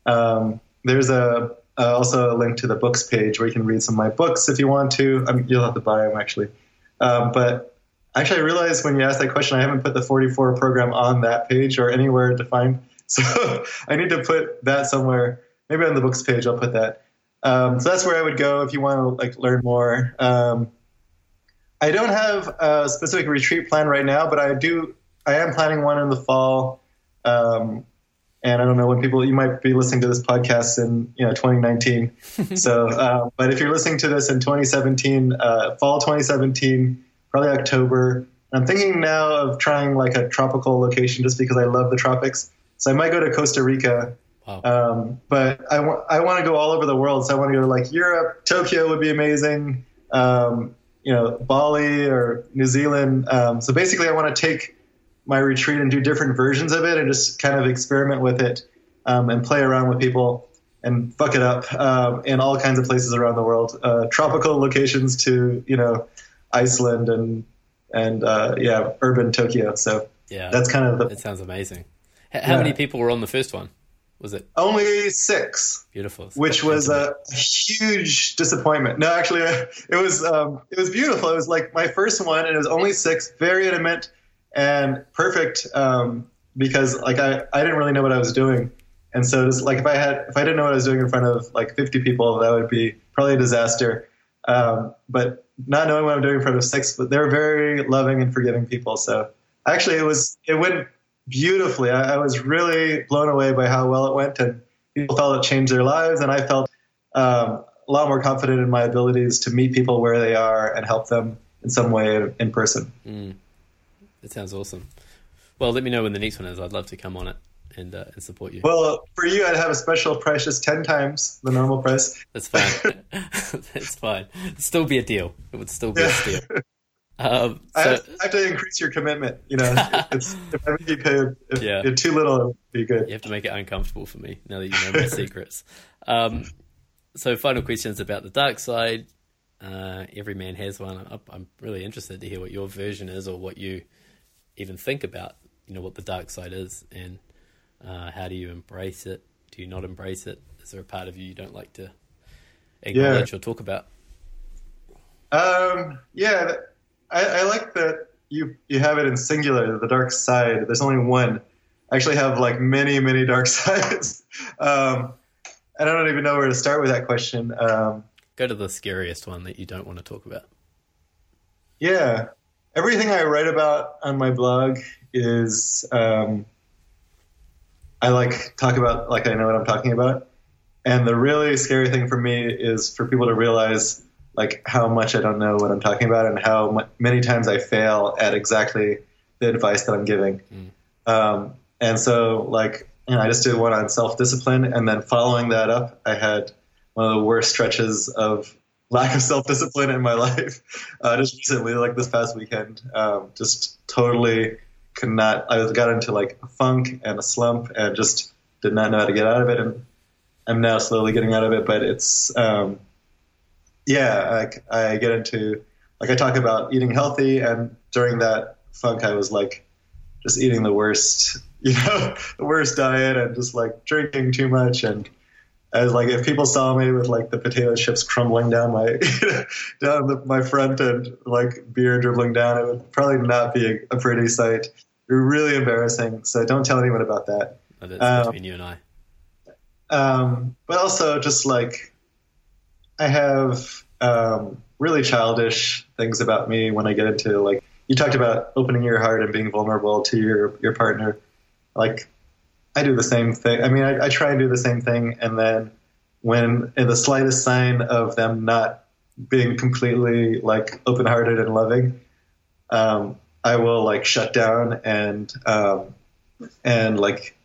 Um, there's a uh, also a link to the books page where you can read some of my books if you want to. Um, you'll have to buy them actually, um, but actually I realized when you asked that question, I haven't put the 44 program on that page or anywhere to find. So I need to put that somewhere. maybe on the books page I'll put that. Um, so that's where I would go if you want to like learn more. Um, I don't have a specific retreat plan right now, but I do. I am planning one in the fall. Um, and I don't know when people you might be listening to this podcast in you know 2019. so, uh, but if you're listening to this in 2017, uh, fall 2017, probably October. I'm thinking now of trying like a tropical location just because I love the tropics. So I might go to Costa Rica. Wow. Um, but I want I want to go all over the world. So I want to go to like Europe, Tokyo would be amazing. Um, you know, Bali or New Zealand. Um, so basically, I want to take my retreat and do different versions of it and just kind of experiment with it um, and play around with people and fuck it up um, in all kinds of places around the world, uh, tropical locations to you know Iceland and and uh, yeah, urban Tokyo. So yeah, that's kind of the. It sounds amazing. How yeah. many people were on the first one? Was it only six? Beautiful, which was a huge disappointment. No, actually, it was um, it was beautiful. It was like my first one, and it was only six. Very intimate and perfect um, because like I, I didn't really know what I was doing. And so just like if I had if I didn't know what I was doing in front of like 50 people, that would be probably a disaster. Um, but not knowing what I'm doing in front of six, but they're very loving and forgiving people. So actually, it was it went beautifully. I, I was really blown away by how well it went, and people felt it changed their lives, and I felt um, a lot more confident in my abilities to meet people where they are and help them in some way in person. Mm. It sounds awesome. Well, let me know when the next one is. I'd love to come on it and uh, and support you. Well, for you, I'd have a special price, just ten times the normal price. That's fine. That's fine. It'd still be a deal. It would still be yeah. a deal. Um, so, I, have, I, have, to increase your commitment. You know, it's, if I make you pay if yeah. you're too little, it would be good. You have to make it uncomfortable for me now that you know my secrets. Um, so, final questions about the dark side. Uh, every man has one. I'm really interested to hear what your version is, or what you even think about you know what the dark side is and uh, how do you embrace it? Do you not embrace it? Is there a part of you you don't like to acknowledge yeah. or talk about? Um, yeah, I, I, like that you you have it in singular, the dark side. There's only one. I actually have like many, many dark sides. um, I don't even know where to start with that question. Um, Go to the scariest one that you don't want to talk about. Yeah, everything I write about on my blog is um, I like talk about like I know what I'm talking about. And the really scary thing for me is for people to realize like how much I don't know what I'm talking about and how m- many times I fail at exactly the advice that I'm giving. Mm. Um, and so like you know, I just did one on self discipline, and then following that up, I had one of the worst stretches of lack of self discipline in my life. Uh, just recently, like this past weekend, um, just totally could not. I got into like a funk and a slump, and just did not know how to get out of it. And I'm now slowly getting out of it, but it's um, yeah. I, I get into like I talk about eating healthy, and during that funk, I was like just eating the worst, you know, the worst diet, and just like drinking too much and as like if people saw me with like the potato chips crumbling down my down the, my front and like beer dribbling down, it would probably not be a, a pretty sight. It really embarrassing. So don't tell anyone about that. Oh, that's um, between you and I. Um, but also just like I have um, really childish things about me when I get into like you talked about opening your heart and being vulnerable to your your partner. Like I do the same thing. I mean, I, I try and do the same thing, and then when in the slightest sign of them not being completely like open-hearted and loving, um, I will like shut down and um, and like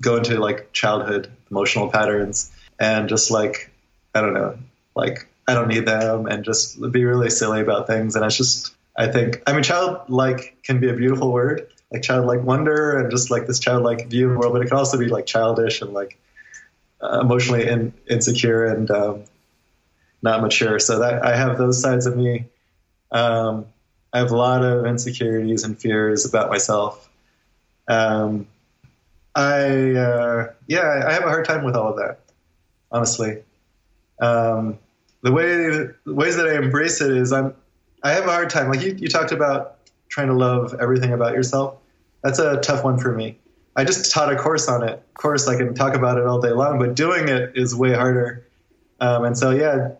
go into like childhood emotional patterns and just like I don't know, like I don't need them and just be really silly about things. And it's just I think I mean childlike can be a beautiful word, like childlike wonder and just like this childlike view of the world, but it can also be like childish and like uh, emotionally in, insecure and um, not mature. So that I have those sides of me. Um, I have a lot of insecurities and fears about myself. Um, I uh, yeah, I have a hard time with all of that, honestly. Um, the way the ways that I embrace it is I'm I have a hard time. Like you, you talked about trying to love everything about yourself. That's a tough one for me. I just taught a course on it. Of course, I can talk about it all day long, but doing it is way harder. Um, and so, yeah,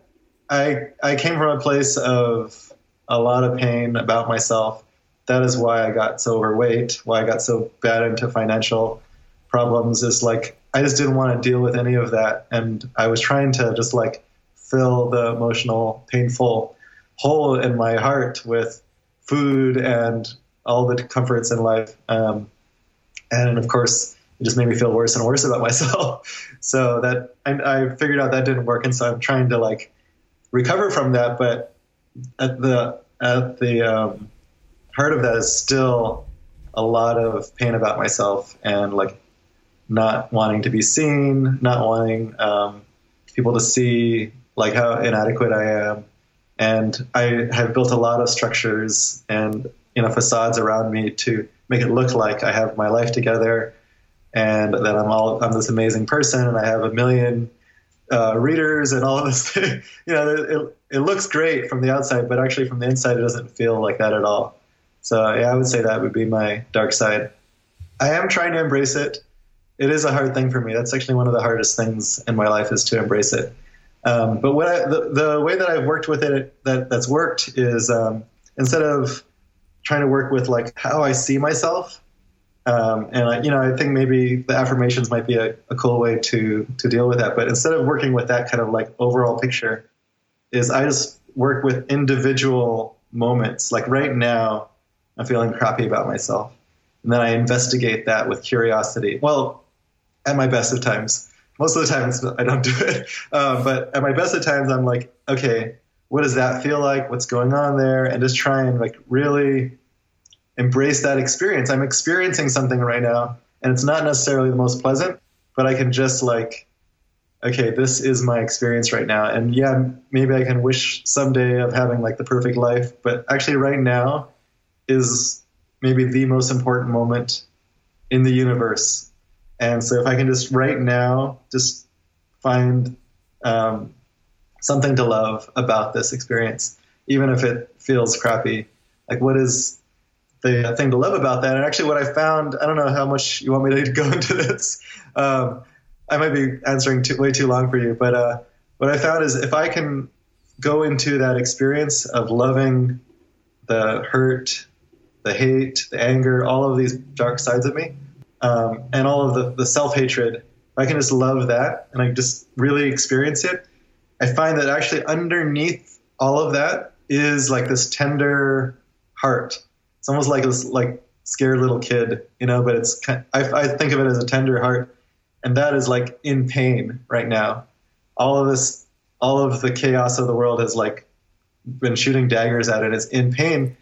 I I came from a place of a lot of pain about myself. That is why I got so overweight. Why I got so bad into financial problems is like I just didn't want to deal with any of that, and I was trying to just like fill the emotional, painful hole in my heart with food and all the comforts in life. Um, and of course, it just made me feel worse and worse about myself. so that I, I figured out that didn't work, and so I'm trying to like recover from that. But at the at the um, heart of that is still a lot of pain about myself and like not wanting to be seen, not wanting um, people to see like how inadequate I am. And I have built a lot of structures and you know facades around me to make it look like I have my life together and that I'm all I'm this amazing person and I have a million uh, readers and all of this thing. you know, it, it looks great from the outside, but actually from the inside, it doesn't feel like that at all. So yeah, I would say that would be my dark side. I am trying to embrace it. It is a hard thing for me. That's actually one of the hardest things in my life is to embrace it. Um, but what I, the, the, way that I've worked with it that, that's worked is um, instead of trying to work with like how I see myself, um, and I, you know, I think maybe the affirmations might be a, a, cool way to to deal with that. But instead of working with that kind of like overall picture, is I just work with individual moments. Like right now, I'm feeling crappy about myself, and then I investigate that with curiosity. Well, at my best of times, most of the times I don't do it, uh, but at my best of times, I'm like, okay, what does that feel like? What's going on there? And just try and like really embrace that experience. I'm experiencing something right now, and it's not necessarily the most pleasant, but I can just like, okay, this is my experience right now. And yeah, maybe I can wish someday of having like the perfect life, but actually, right now is maybe the most important moment in the universe. And so if I can just right now just find um, something to love about this experience, even if it feels crappy, like what is the thing to love about that. And actually, what I found, I don't know how much you want me to go into this. Um, I might be answering too, way too long for you, but uh, what I found is if I can go into that experience of loving the hurt, the hate, the anger, all of these dark sides of me, um, and all of the, the self hatred, I can just love that and I just really experience it, I find that actually underneath all of that is like this tender heart it's almost like this like scared little kid, you know. But it's I, I think of it as a tender heart, and that is like in pain right now. All of this, all of the chaos of the world has like been shooting daggers at it. It's in pain,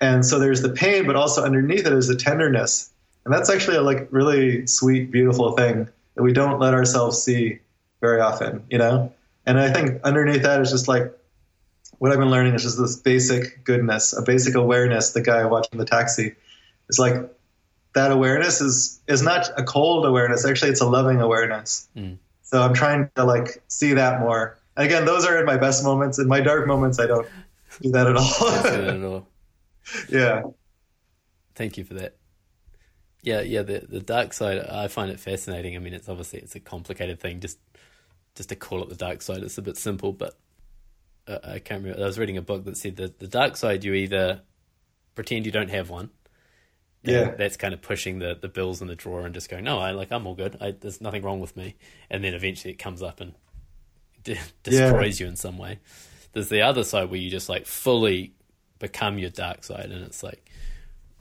and so there's the pain, but also underneath it is the tenderness, and that's actually a like really sweet, beautiful thing that we don't let ourselves see very often, you know. And I think underneath that is just like what I've been learning is just this basic goodness, a basic awareness. The guy watching the taxi is like that awareness is is not a cold awareness. Actually, it's a loving awareness. Mm. So I'm trying to like see that more. And again, those are in my best moments. In my dark moments, I don't do that at all. at all. yeah. Thank you for that. Yeah, yeah. The the dark side, I find it fascinating. I mean, it's obviously it's a complicated thing. Just just to call it the dark side, it's a bit simple, but uh, I can't remember. I was reading a book that said that the dark side you either pretend you don't have one. Yeah, that's kind of pushing the, the bills in the drawer and just going, no, I like I'm all good. I, there's nothing wrong with me. And then eventually it comes up and de- destroys yeah. you in some way. There's the other side where you just like fully become your dark side, and it's like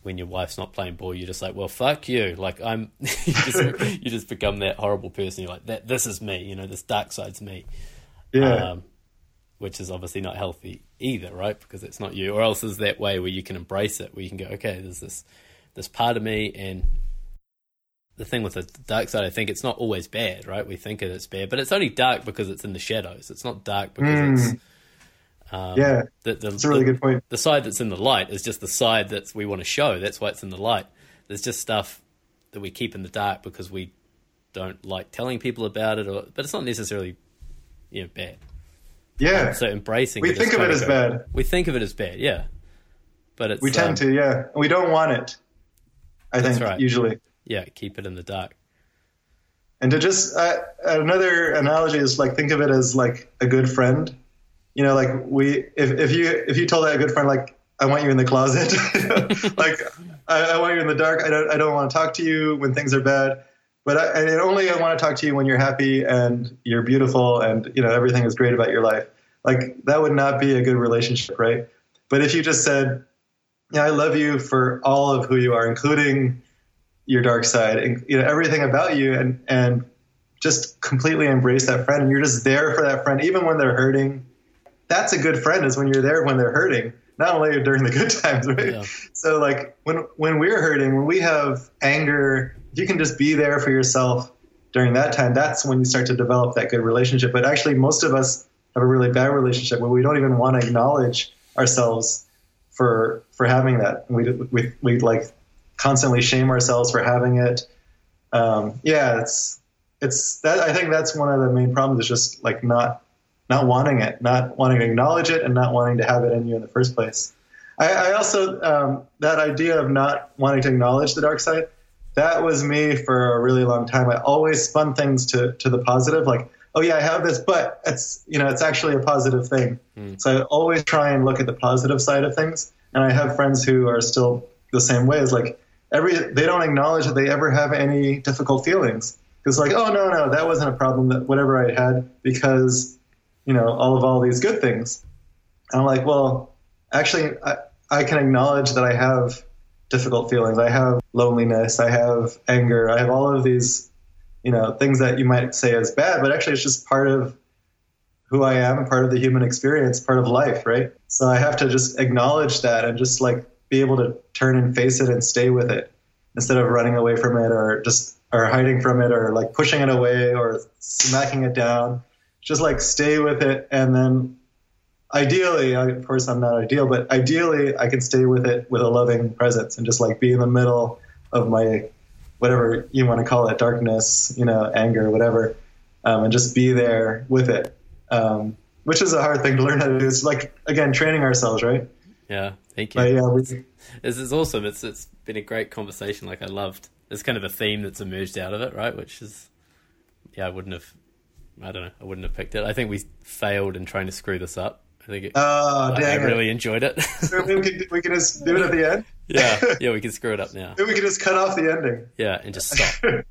when your wife's not playing ball, you're just like, well, fuck you. Like I'm, you just you just become that horrible person. You're like that. This is me. You know, this dark side's me. Yeah. Um, which is obviously not healthy either, right? Because it's not you. Or else is that way where you can embrace it, where you can go, okay, there's this this part of me, and the thing with the dark side, I think it's not always bad, right? We think it's bad, but it's only dark because it's in the shadows. It's not dark because mm. it's um, yeah. The, the, that's a really the, good point. The side that's in the light is just the side that we want to show. That's why it's in the light. There's just stuff that we keep in the dark because we don't like telling people about it, or but it's not necessarily you know bad. Yeah. So embracing. We think of it as go, bad. We think of it as bad. Yeah. But it's we tend um, to. Yeah. We don't want it. I think right. usually. yeah, keep it in the dark. And to just uh, another analogy is like think of it as like a good friend. You know, like we if, if you if you told that good friend like I want you in the closet, like I, I, want you in the dark. I don't I don't want to talk to you when things are bad, but I, and only I want to talk to you when you're happy and you're beautiful and you know everything is great about your life. Like that would not be a good relationship, right? But if you just said, "Yeah, I love you for all of who you are, including your dark side, and you know everything about you, and and just completely embrace that friend, and you're just there for that friend, even when they're hurting. That's a good friend is when you're there when they're hurting, not only during the good times, right? Yeah. So like when when we're hurting, when we have anger, you can just be there for yourself during that time. That's when you start to develop that good relationship. But actually, most of us have a really bad relationship where we don't even want to acknowledge ourselves for for having that. We we we like constantly shame ourselves for having it. Um, yeah, it's it's that. I think that's one of the main problems. Is just like not not wanting it, not wanting to acknowledge it, and not wanting to have it in you in the first place. I, I also um, that idea of not wanting to acknowledge the dark side. That was me for a really long time. I always spun things to to the positive, like oh yeah, I have this, but it's you know it's actually a positive thing. Mm. So I always try and look at the positive side of things. And I have friends who are still the same way. It's like every they don't acknowledge that they ever have any difficult feelings. Because like, oh no, no, that wasn't a problem. That whatever I had because you know all of all these good things. And I'm like, well, actually, I, I can acknowledge that I have difficult feelings. I have loneliness. I have anger. I have all of these, you know, things that you might say is bad, but actually it's just part of who I am, part of the human experience, part of life, right? So I have to just acknowledge that and just like be able to turn and face it and stay with it instead of running away from it or just or hiding from it or like pushing it away or smacking it down. Just like stay with it and then ideally, of course I'm not ideal, but ideally I can stay with it with a loving presence and just like be in the middle of my whatever you want to call it, darkness, you know, anger, whatever, um, and just be there with it. Um, which is a hard thing to learn how to do. It's like again training ourselves, right? Yeah, thank you. But yeah, we, this is awesome. It's it's been a great conversation. Like I loved. it's kind of a theme that's emerged out of it, right? Which is, yeah, I wouldn't have. I don't know. I wouldn't have picked it. I think we failed in trying to screw this up. I think it, oh, I, I really enjoyed it. so we, can, we can just do it at the end. Yeah, yeah, we can screw it up now. Then we can just cut off the ending. Yeah, and just stop.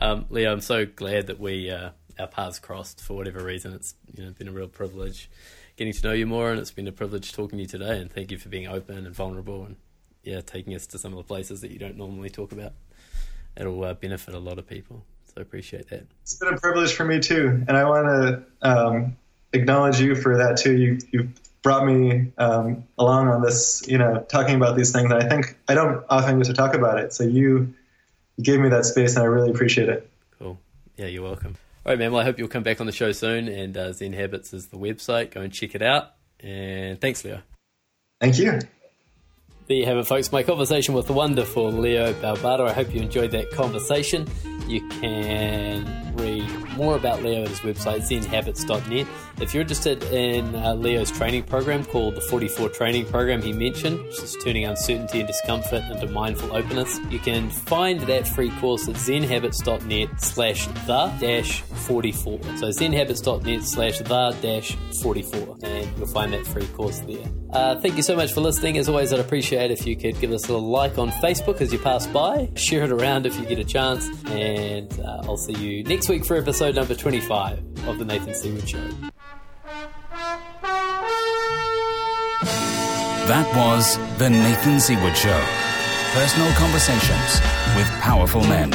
um, Leo, I'm so glad that we uh, our paths crossed for whatever reason. It's you know been a real privilege getting to know you more, and it's been a privilege talking to you today. And thank you for being open and vulnerable, and yeah, taking us to some of the places that you don't normally talk about. It'll uh, benefit a lot of people. So I appreciate that. It's been a privilege for me too, and I want to um, acknowledge you for that too. You you brought me um, along on this, you know, talking about these things. And I think I don't often get to talk about it, so you, you gave me that space, and I really appreciate it. Cool. Yeah, you're welcome. All right, man. Well, I hope you'll come back on the show soon. And uh, Zen Habits is the website. Go and check it out. And thanks, Leo. Thank you. There you have it, folks. My conversation with the wonderful Leo Babauta. I hope you enjoyed that conversation. You can read more about Leo at his website, zenhabits.net. If you're interested in uh, Leo's training program called the 44 Training Program he mentioned, which is turning uncertainty and discomfort into mindful openness, you can find that free course at zenhabits.net slash the dash 44. So zenhabits.net slash the dash 44, and you'll find that free course there. Uh, thank you so much for listening. As always, I'd appreciate if you could give us a like on Facebook as you pass by, share it around if you get a chance, and uh, I'll see you next week for episode number 25 of The Nathan Seaward Show. That was The Nathan Seaward Show. Personal conversations with powerful men.